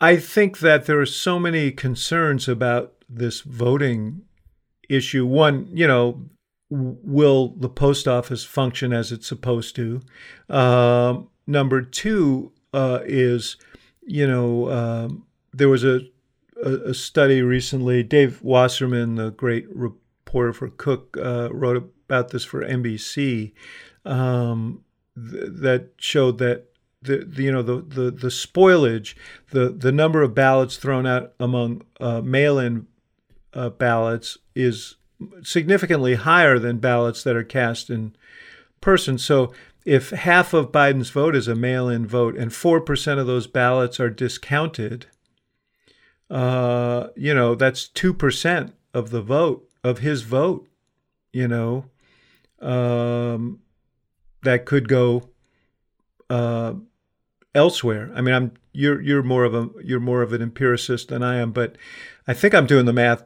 i think that there are so many concerns about this voting issue. One you know will the post office function as it's supposed to? Um, number two uh, is, you know, um, there was a, a, a, study recently. Dave Wasserman, the great reporter for Cook, uh, wrote about this for NBC um, th- that showed that the, the you know the, the the spoilage, the the number of ballots thrown out among uh, mail-in uh, ballots is significantly higher than ballots that are cast in person. So if half of Biden's vote is a mail-in vote and four percent of those ballots are discounted, uh, you know that's two percent of the vote of his vote. You know, um, that could go uh, elsewhere. I mean, I'm you're you're more of a you're more of an empiricist than I am, but I think I'm doing the math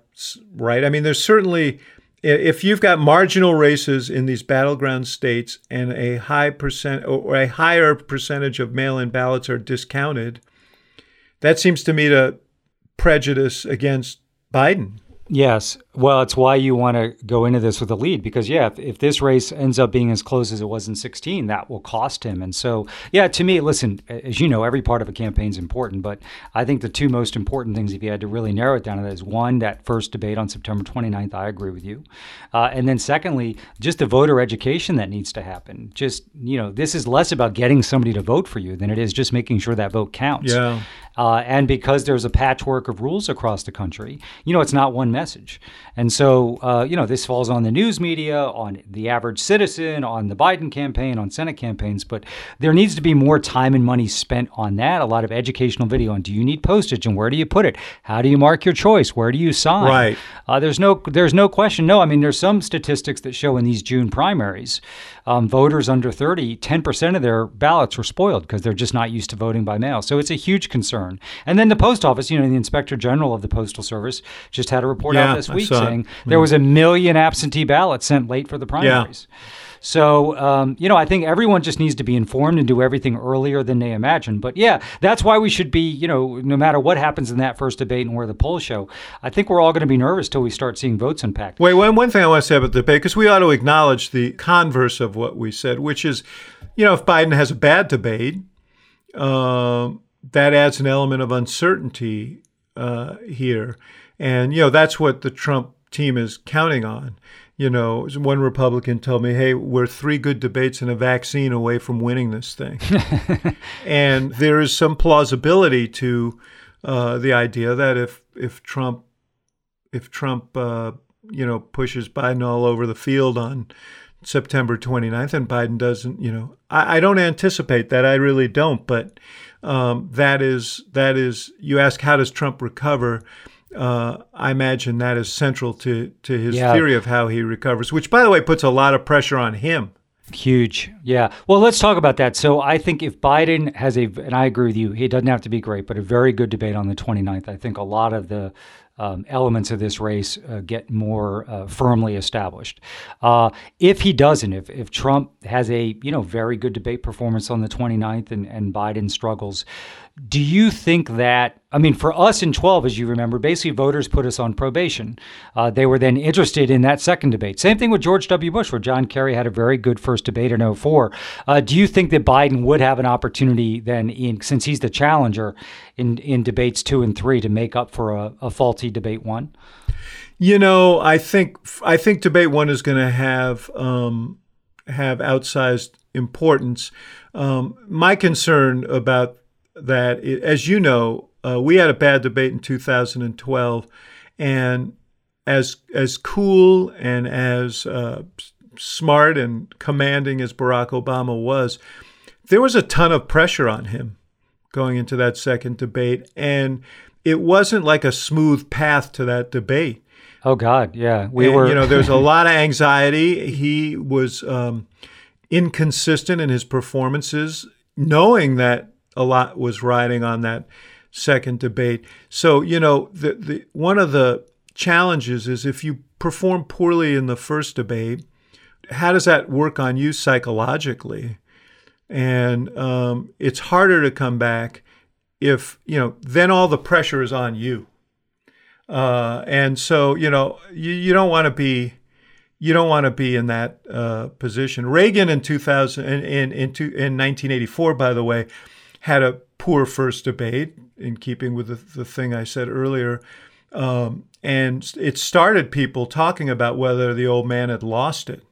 right. I mean, there's certainly if you've got marginal races in these battleground states and a high percent or a higher percentage of mail-in ballots are discounted, that seems to me to prejudice against Biden. Yes. Well, it's why you want to go into this with a lead because, yeah, if, if, this race ends up being as close as it was in 16, that will cost him. And so, yeah, to me, listen, as you know, every part of a campaign is important, but I think the two most important things, if you had to really narrow it down to that, is one, that first debate on September 29th. I agree with you. Uh, and then, secondly, just the voter education that needs to happen. Just, you know, this is less about getting somebody to vote for you than it is just making sure that vote counts. Yeah. Uh, and because there's a patchwork of rules across the country, you know, it's not one message. And so, uh, you know, this falls on the news media, on the average citizen, on the Biden campaign, on Senate campaigns. But there needs to be more time and money spent on that. A lot of educational video on do you need postage and where do you put it? How do you mark your choice? Where do you sign? Right. Uh, there's no there's no question. No, I mean there's some statistics that show in these June primaries, um, voters under 30, 10% of their ballots were spoiled because they're just not used to voting by mail. So it's a huge concern. And then the post office, you know, the inspector general of the postal service just had a report yeah, out this week saying there was a million absentee ballots sent late for the primaries. Yeah. So, um, you know, I think everyone just needs to be informed and do everything earlier than they imagine. But yeah, that's why we should be, you know, no matter what happens in that first debate and where the polls show, I think we're all going to be nervous till we start seeing votes unpacked. Wait, one, one thing I want to say about the debate, because we ought to acknowledge the converse of what we said, which is, you know, if Biden has a bad debate, uh, that adds an element of uncertainty uh, here. And, you know, that's what the Trump team is counting on. You know, one Republican told me, hey, we're three good debates and a vaccine away from winning this thing. and there is some plausibility to uh, the idea that if, if Trump, if Trump, uh, you know, pushes Biden all over the field on September 29th and Biden doesn't, you know, I, I don't anticipate that. I really don't. But um, that is, that is, you ask, how does Trump recover? Uh, I imagine that is central to to his yeah. theory of how he recovers, which, by the way, puts a lot of pressure on him. Huge. Yeah. Well, let's talk about that. So I think if Biden has a, and I agree with you, he doesn't have to be great, but a very good debate on the 29th, I think a lot of the um, elements of this race uh, get more uh, firmly established. Uh, if he doesn't, if, if Trump has a you know very good debate performance on the 29th and, and Biden struggles, do you think that, I mean, for us in 12, as you remember, basically voters put us on probation. Uh, they were then interested in that second debate. Same thing with George W. Bush, where John Kerry had a very good first debate in 04. Uh, do you think that Biden would have an opportunity then, in since he's the challenger in, in debates two and three, to make up for a, a faulty debate one? You know, I think I think debate one is going to have um, have outsized importance. Um, my concern about that, it, as you know, uh, we had a bad debate in 2012, and as as cool and as uh, smart and commanding as Barack Obama was, there was a ton of pressure on him going into that second debate, and it wasn't like a smooth path to that debate. Oh God, yeah, we and, were. You know, there's a lot of anxiety. He was um, inconsistent in his performances, knowing that a lot was riding on that second debate. So, you know, the, the one of the challenges is if you perform poorly in the first debate, how does that work on you psychologically? And um, it's harder to come back if, you know, then all the pressure is on you. Uh, and so, you know, you, you don't want to be you don't want to be in that uh, position. Reagan in 2000 in in in, two, in 1984, by the way, had a poor first debate, in keeping with the, the thing I said earlier. Um, and it started people talking about whether the old man had lost it.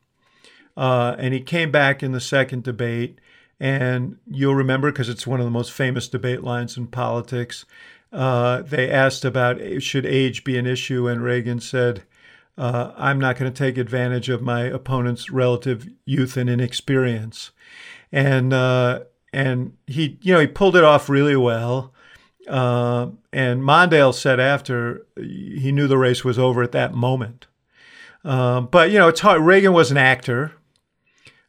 Uh, and he came back in the second debate And you'll remember because it's one of the most famous debate lines in politics. Uh, they asked about should age be an issue, and Reagan said, uh, I'm not going to take advantage of my opponent's relative youth and inexperience. And uh, and he, you know, he pulled it off really well. Uh, and Mondale said after he knew the race was over at that moment. Um, but you know, it's hard. Reagan was an actor,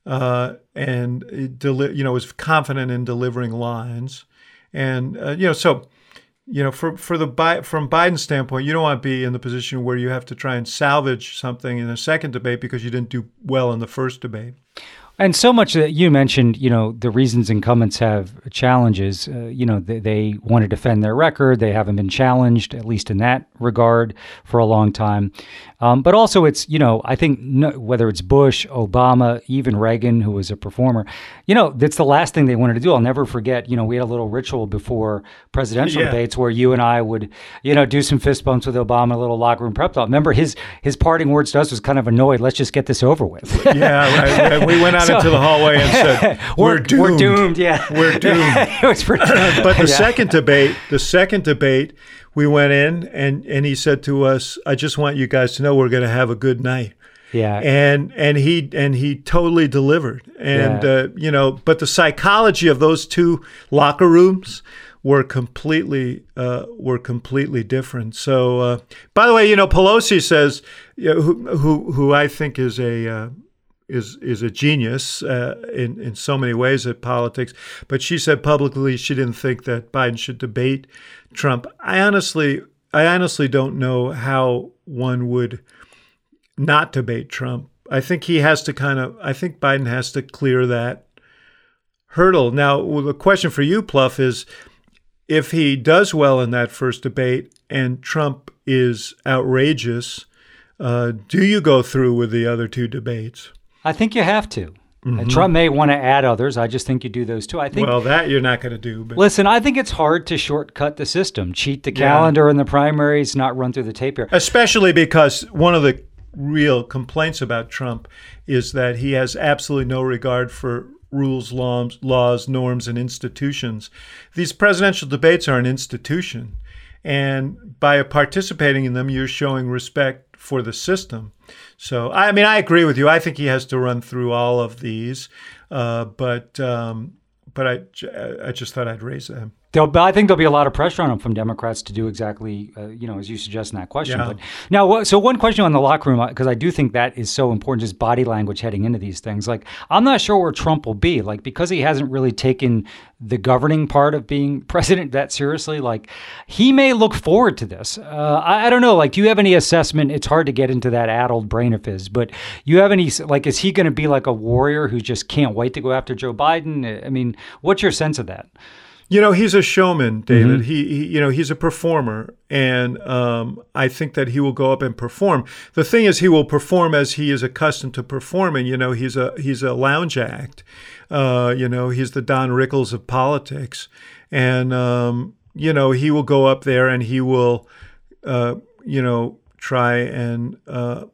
uh, and deli- you know was confident in delivering lines, and uh, you know so you know, for for the from Biden's standpoint, you don't want to be in the position where you have to try and salvage something in a second debate because you didn't do well in the first debate. And so much that you mentioned, you know, the reasons incumbents have challenges, uh, you know, they, they, want to defend their record. They haven't been challenged, at least in that regard, for a long time. Um, but also, it's, you know, I think no, whether it's Bush, Obama, even Reagan, who was a performer, you know, that's the last thing they wanted to do. I'll never forget, you know, we had a little ritual before presidential yeah. debates where you and I would, you know, do some fist bumps with Obama, a little locker room prep talk. Remember, his his parting words to us was kind of annoyed. Let's just get this over with. yeah, right. We went out so, into the hallway and said, "We're, we're doomed. We're doomed. Yeah, we're doomed." it was pretty. but the yeah. second debate, the second debate we went in and and he said to us, "I just want you guys to know we're going to have a good night." Yeah. And and he and he totally delivered. And yeah. uh, you know, but the psychology of those two locker rooms were completely uh, were completely different. So, uh, by the way, you know, Pelosi says, you know, who, who who I think is a uh, is is a genius uh, in in so many ways at politics. But she said publicly she didn't think that Biden should debate Trump. I honestly I honestly don't know how one would not debate Trump. I think he has to kind of I think Biden has to clear that hurdle. Now, the question for you, Plouffe, is if he does well in that first debate and Trump is outrageous, uh, do you go through with the other two debates? I think you have to. Mm-hmm. Trump may want to add others. I just think you do those two. I think. Well, that you're not going to do. But. Listen, I think it's hard to shortcut the system, cheat the calendar yeah. in the primaries, not run through the tape here. Especially because one of the real complaints about Trump is that he has absolutely no regard for rules, laws, laws, norms, and institutions. These presidential debates are an institution, and by participating in them, you're showing respect for the system. So, I mean, I agree with you. I think he has to run through all of these, uh, but um, but I, I just thought I'd raise them. There'll, I think there'll be a lot of pressure on him from Democrats to do exactly, uh, you know, as you suggest in that question. Yeah. But now, so one question on the locker room, because uh, I do think that is so important, just body language heading into these things. Like, I'm not sure where Trump will be, like, because he hasn't really taken the governing part of being president that seriously. Like, he may look forward to this. Uh, I, I, don't know. Like, do you have any assessment? It's hard to get into that addled brain of his, but you have any, like, is he going to be like a warrior who just can't wait to go after Joe Biden? I mean, what's your sense of that? You know, he's a showman, David. Mm-hmm. He, he, you know, he's a performer, and um, I think that he will go up and perform. The thing is, he will perform as he is accustomed to performing. You know, he's a he's a lounge act. Uh, you know, he's the Don Rickles of politics, and um, you know, he will go up there and he will, uh, you know, try and uh,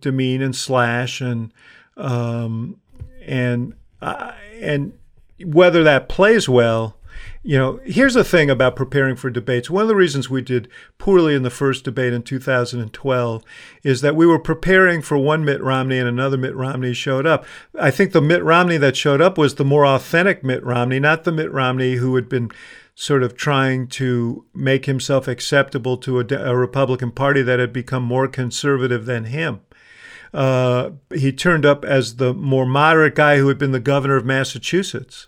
demean and slash and um, and uh, and whether that plays well you know, here's the thing about preparing for debates. One of the reasons we did poorly in the first debate in 2012 is that we were preparing for one Mitt Romney and another Mitt Romney showed up. I think the Mitt Romney that showed up was the more authentic Mitt Romney, not the Mitt Romney who had been sort of trying to make himself acceptable to a, a Republican Party that had become more conservative than him. Uh, he turned up as the more moderate guy who had been the governor of Massachusetts.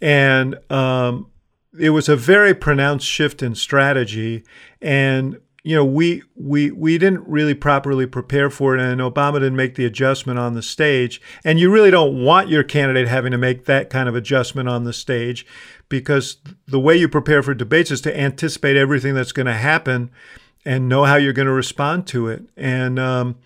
And um, it was a very pronounced shift in strategy. And you know, we we we didn't really properly prepare for it, and Obama didn't make the adjustment on the stage. And you really don't want your candidate having to make that kind of adjustment on the stage, because the way you prepare for debates is to anticipate everything that's going to happen, and know how you're going to respond to it. And um,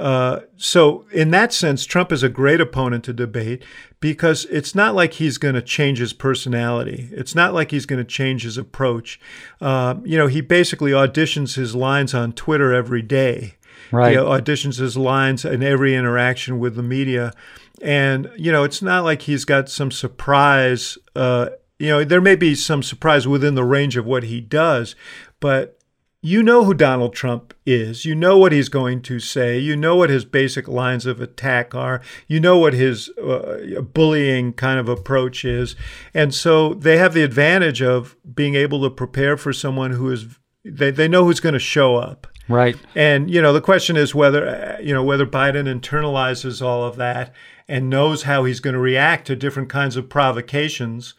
uh, so, in that sense, Trump is a great opponent to debate because it's not like he's going to change his personality. It's not like he's going to change his approach. Uh, you know, he basically auditions his lines on Twitter every day. Right. He auditions his lines in every interaction with the media. And, you know, it's not like he's got some surprise. Uh, you know, there may be some surprise within the range of what he does, but you know who Donald Trump is. You know what he's going to say. You know what his basic lines of attack are. You know what his uh, bullying kind of approach is. And so they have the advantage of being able to prepare for someone who is, they, they know who's going to show up. Right. And, you know, the question is whether, uh, you know, whether Biden internalizes all of that and knows how he's going to react to different kinds of provocations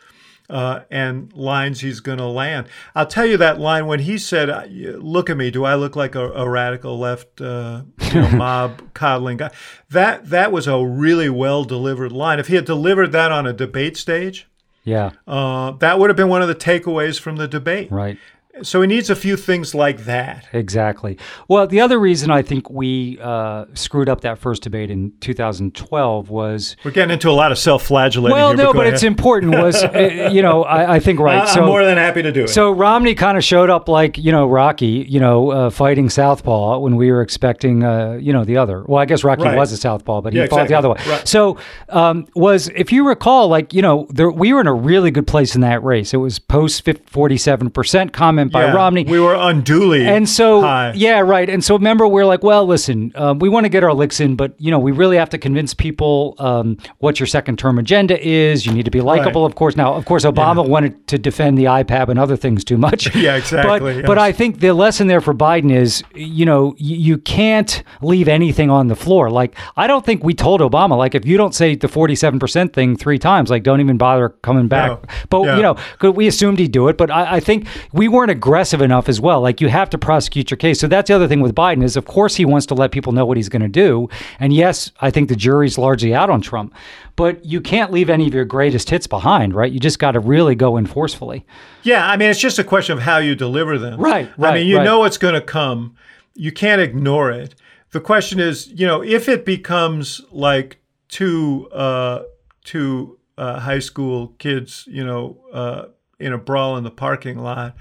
uh, and lines he's going to land. I'll tell you that line when he said, "Look at me, do I look like a, a radical left uh, you know, mob coddling guy?" That that was a really well delivered line. If he had delivered that on a debate stage, yeah, uh, that would have been one of the takeaways from the debate. Right. So he needs a few things like that. Exactly. Well, the other reason I think we uh, screwed up that first debate in 2012 was we're getting into a lot of self-flagellating. Well, here, no, but, but it's important. Was uh, you know I, I think right. I'm more than happy to do it. So Romney kind of showed up like you know Rocky, you know, uh, fighting southpaw when we were expecting uh, you know the other. Well, I guess Rocky right. was a southpaw, but he yeah, fought exactly. the other way. Right. So um, was if you recall, like you know, there, we were in a really good place in that race. It was post 47 percent comment by yeah, Romney. We were unduly and so high. yeah right and so remember we're like well listen um, we want to get our licks in but you know we really have to convince people um, what your second term agenda is you need to be likable Right. of course now of course obama wanted to defend the ipad and other things too much Yeah, exactly, but, yes. but i think the lesson there for biden is you know y- you can't leave anything on the floor like i don't think we told obama like if you don't say the 47% thing three times like don't even bother coming back No. but Yeah. you know, we assumed he'd do it but I, I think we weren't aggressive enough as well like you have to prosecute your case so that's the other thing with biden is of course he wants to let people know what he's going to do and yes i think the jury's largely out on trump but you can't leave any of your greatest hits behind right you just got to really go in forcefully Yeah, I mean, it's just a question of how you deliver them. Right, I mean, you right. know it's going to come. You can't ignore it. The question is, you know, if it becomes like two uh, two uh, high school kids, you know, uh, in a brawl in the parking lot,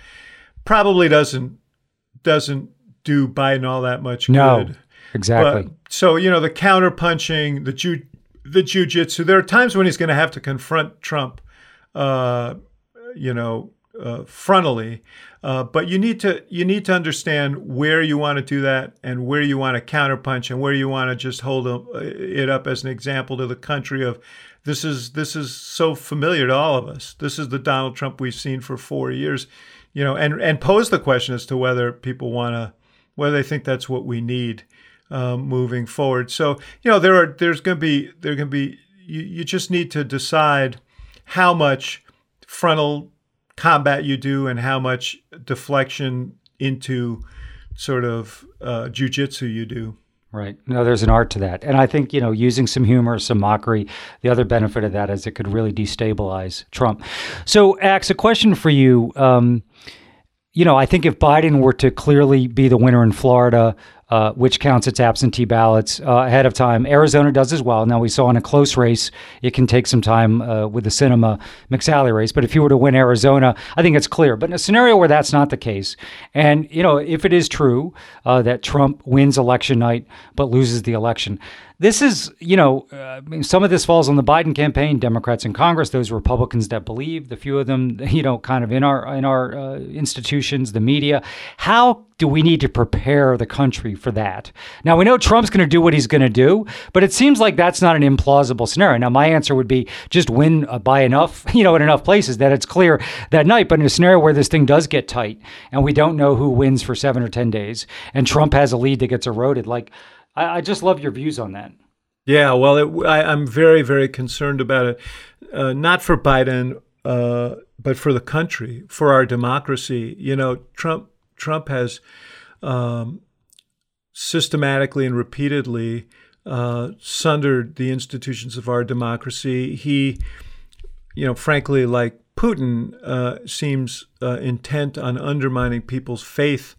probably doesn't doesn't do Biden all that much no good. exactly But so you know the counterpunching, the ju the jujitsu. There are times when he's going to have to confront Trump, uh, you know, uh, frontally. Uh, but you need to you need to understand where you want to do that and where you want to counterpunch and where you want to just hold a, it up as an example to the country of this is this is so familiar to all of us. This is the Donald Trump we've seen for four years, you know, and and pose the question as to whether people want to whether they think that's what we need um, moving forward. So you know there are there's going to be there going to be you, you just need to decide how much frontal combat you do and how much deflection into sort of uh, jujitsu you do. Right. No, there's an art to that. And I think, you know, using some humor, some mockery, the other benefit of that is it could really destabilize Trump. So, Axe, a question for you. Um, you know, I think if Biden were to clearly be the winner in Florida, uh, which counts its absentee ballots uh, ahead of time, Arizona does as well. Now, we saw in a close race, it can take some time uh, with the Sinema McSally race. But if you were to win Arizona, I think it's clear. But in a scenario where that's not the case, and, you know, if it is true uh, that Trump wins election night but loses the election, this is, you know, uh, I mean, some of this falls on the Biden campaign, Democrats in Congress, those Republicans that believe, the few of them, you know, kind of in our in our uh, institutions, the media. How do we need to prepare the country for that? Now we know Trump's going to do what he's going to do, but it seems like that's not an implausible scenario. Now my answer would be just win uh, by enough, you know, in enough places that it's clear that night. But in a scenario where this thing does get tight and we don't know who wins for seven or ten days, and Trump has a lead that gets eroded, like. I, I just love your views on that. Yeah, well, it, I, I'm very, very concerned about it. Uh, not for Biden, uh, but for the country, for our democracy. You know, Trump Trump has um, systematically and repeatedly uh, sundered the institutions of our democracy. He, you know, frankly, like Putin, uh, seems uh, intent on undermining people's faith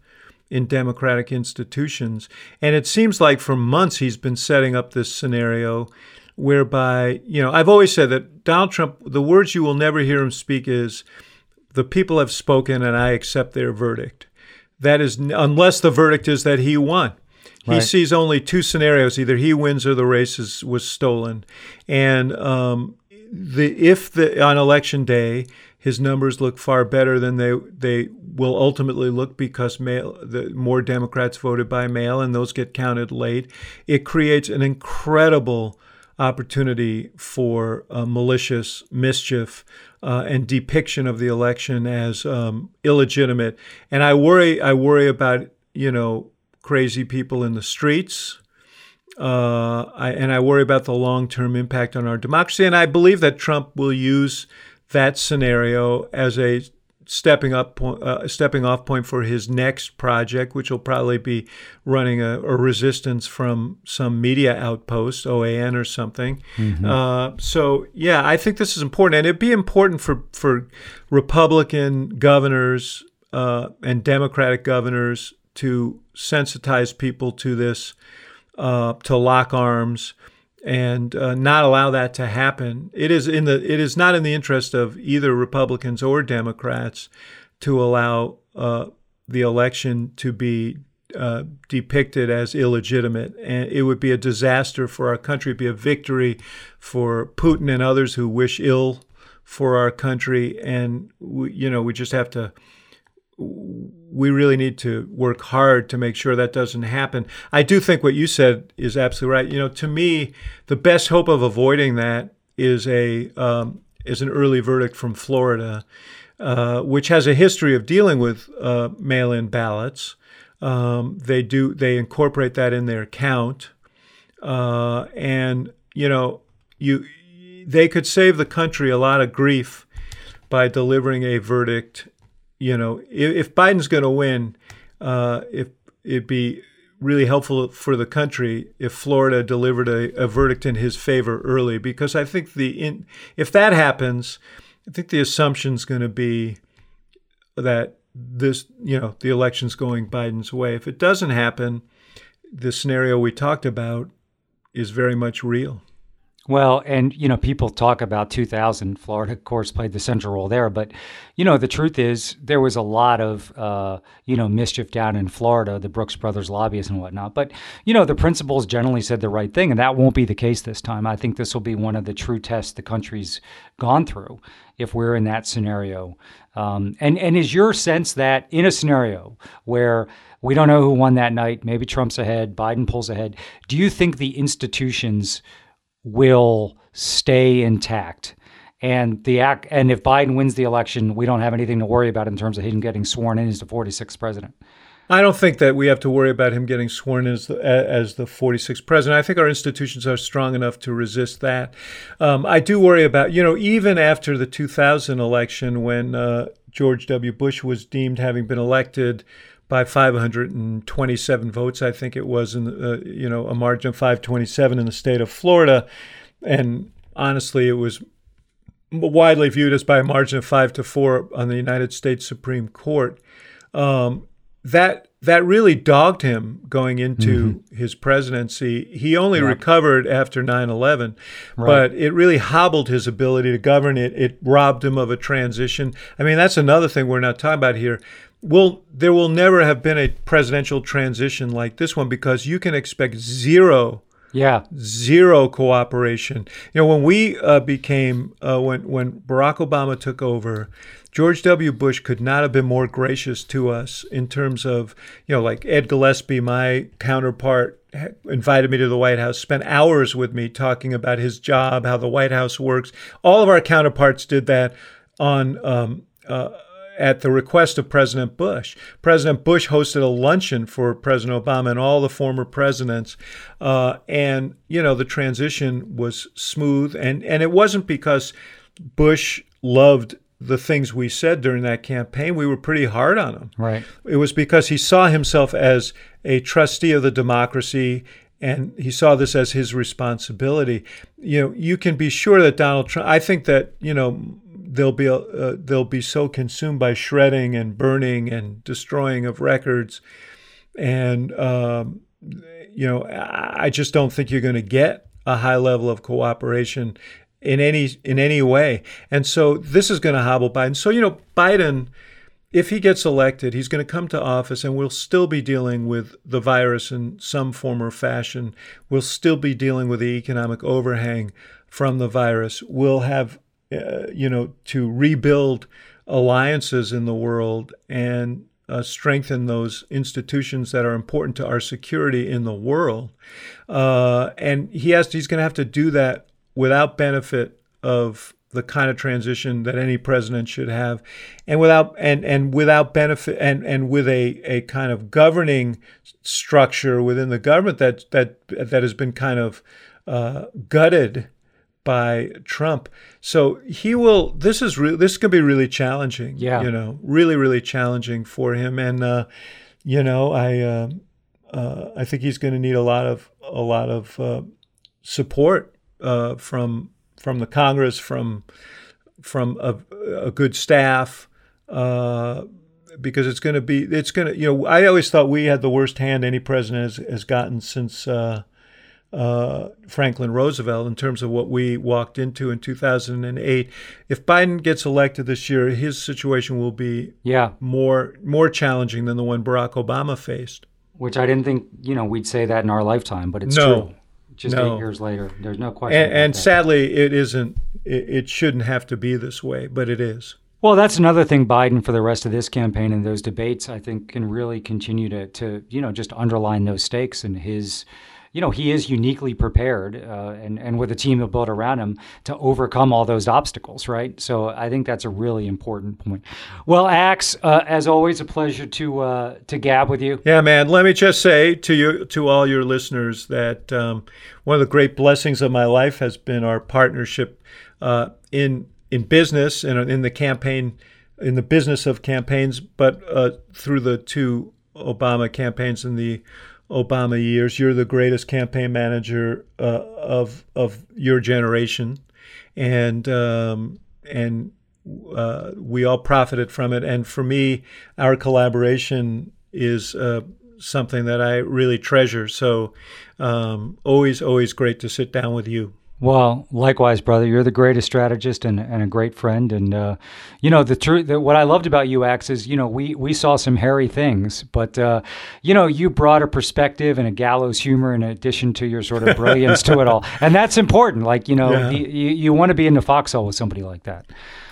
in democratic institutions. And it seems like for months he's been setting up this scenario whereby, you know, I've always said that Donald Trump, the words you will never hear him speak is, the people have spoken and I accept their verdict. That is, unless the verdict is that he won. He right. sees only two scenarios: either he wins or the race is, was stolen. And um, the if the on election day his numbers look far better than they they will ultimately look because mail the more Democrats voted by mail and those get counted late. It creates an incredible opportunity for uh, malicious mischief uh, and depiction of the election as um, illegitimate. And I worry I worry about you know crazy people in the streets. Uh, I, and I worry about the long term impact on our democracy. And I believe that Trump will use that scenario as a stepping up point, uh, stepping off point for his next project, which will probably be running a, a resistance from some media outpost, OAN or something. Mm-hmm. Uh, so yeah, I think this is important, and it'd be important for for Republican governors uh, and Democratic governors to sensitize people to this, uh, to lock arms and uh, not allow that to happen. It is in the it is not in the interest of either Republicans or Democrats to allow uh, the election to be uh, depicted as illegitimate, and it would be a disaster for our country. It'd be a victory for Putin and others who wish ill for our country, and we, you know we just have to we really need to work hard to make sure that doesn't happen. I do think what you said is absolutely right. You know, to me, the best hope of avoiding that is a um, is an early verdict from Florida, uh, which has a history of dealing with uh, mail-in ballots. Um, they do they incorporate that in their count, uh, and you know you they could save the country a lot of grief by delivering a verdict you know, if, if Biden's going to win, uh, if it'd be really helpful for the country if Florida delivered a, a verdict in his favor early, because I think the in, if that happens, I think the assumption is going to be that this, you know, the election's going Biden's way. If it doesn't happen, the scenario we talked about is very much real. Well, and you know, people talk about 2000. Florida, of course, played the central role there, but you know, the truth is there was a lot of uh, you know mischief down in Florida, the Brooks Brothers lobbyists and whatnot. But you know, the principals generally said the right thing, and that won't be the case this time. I think this will be one of the true tests the country's gone through if we're in that scenario. Um, and and is your sense that in a scenario where we don't know who won that night, maybe Trump's ahead, Biden pulls ahead, do you think the institutions will stay intact. And the act, and if Biden wins the election, we don't have anything to worry about in terms of him getting sworn in as the 46th president. I don't think that we have to worry about him getting sworn in as the, as the 46th president. I think our institutions are strong enough to resist that. Um, I do worry about, you know, even after the 2000 election when uh, George W. Bush was deemed having been elected by 527 votes, I think it was, in uh, you know a margin of 527 in the state of Florida, and honestly, it was widely viewed as by a margin of five to four on the United States Supreme Court. Um, that that really dogged him going into mm-hmm. his presidency. He only yeah. recovered after 9/11, right. but it really hobbled his ability to govern. It it robbed him of a transition. I mean, that's another thing we're not talking about here will there will never have been a presidential transition like this one because you can expect zero yeah. zero cooperation. You know when we uh, became uh, when when barack obama took over george w. Bush could not have been more gracious to us in terms of you know like ed gillespie my counterpart invited me to the white house spent hours with me talking about his job how the white house works. All of our counterparts did that on um, uh, at the request of President Bush. President Bush hosted a luncheon for President Obama and all the former presidents. Uh, and, you know, the transition was smooth. And, and it wasn't because Bush loved the things we said during that campaign. We were pretty hard on him. Right. It was because he saw himself as a trustee of the democracy and he saw this as his responsibility. You know, you can be sure that Donald Trump. I think that you know they'll be uh, they'll be so consumed by shredding and burning and destroying of records, and um, you know I just don't think you're going to get a high level of cooperation in any in any way. And so this is going to hobble Biden. So you know Biden if he gets elected, he's going to come to office and we'll still be dealing with the virus in some form or fashion. We'll still be dealing with the economic overhang from the virus. We'll have, uh, you know, to rebuild alliances in the world and uh, strengthen those institutions that are important to our security in the world. Uh, and he has he's going to have to do that without benefit of the kind of transition that any president should have, and without and and without benefit and and with a a kind of governing structure within the government that that that has been kind of uh, gutted by Trump. So he will. This is re- this could be really challenging. Yeah, you know, really really challenging for him. And uh, you know, I uh, uh, I think he's going to need a lot of a lot of uh, support uh, from from the Congress, from from a, a good staff, uh, because it's going to be it's going to you know I always thought we had the worst hand any president has, has gotten since uh, Franklin Roosevelt in terms of what we walked into in 2008. If Biden gets elected this year, his situation will be yeah more more challenging than the one Barack Obama faced. Which I didn't think you know we'd say that in our lifetime, but it's no. true just no. eight years later. There's no question. And, and sadly, it isn't. It, it shouldn't have to be this way, but it is. Well, that's another thing Biden for the rest of this campaign and those debates, I think, can really continue to, to you know, just underline those stakes and his you know, he is uniquely prepared uh, and, and with a team built around him to overcome all those obstacles, right? So I think that's a really important point. Well, Axe, uh, as always, a pleasure to uh, to gab with you. Yeah, man. Let me just say to you, to all your listeners, that um, one of the great blessings of my life has been our partnership uh, in in business and in the campaign, in the business of campaigns, but uh, through the two Obama campaigns and the Obama years. You're the greatest campaign manager uh, of of your generation, and um, and uh, we all profited from it. And for me, our collaboration is uh, something that I really treasure. So, um, always, always great to sit down with you. Well, likewise, brother. You're the greatest strategist and, and a great friend. And uh, you know the truth. What I loved about you, Axe, is you know we we saw some hairy things, but uh, you know you brought a perspective and a gallows humor in addition to your sort of brilliance to it all, and that's important. Like you know, yeah. you, you want to be in the foxhole with somebody like that.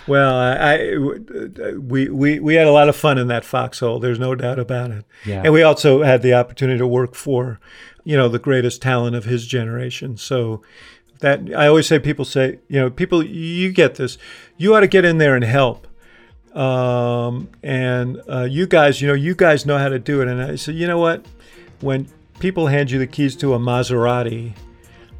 Well, I, I, we, we, we had a lot of fun in that foxhole. There's no doubt about it. Yeah. And we also had the opportunity to work for, you know, the greatest talent of his generation. So that I always say people say, you know, people you get this. You ought to get in there and help. Um, and uh, you guys, you know, you guys know how to do it. And I said, you know what? When people hand you the keys to a Maserati,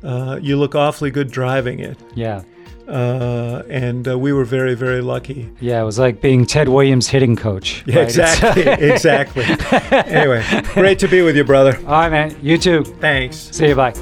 uh, you look awfully good driving it. Yeah. Uh, and uh, we were very, very lucky. Yeah, it was like being Ted Williams' hitting coach. Yeah, exactly, exactly. anyway, great to be with you, brother. All right, man. You too. Thanks. See you. Bye.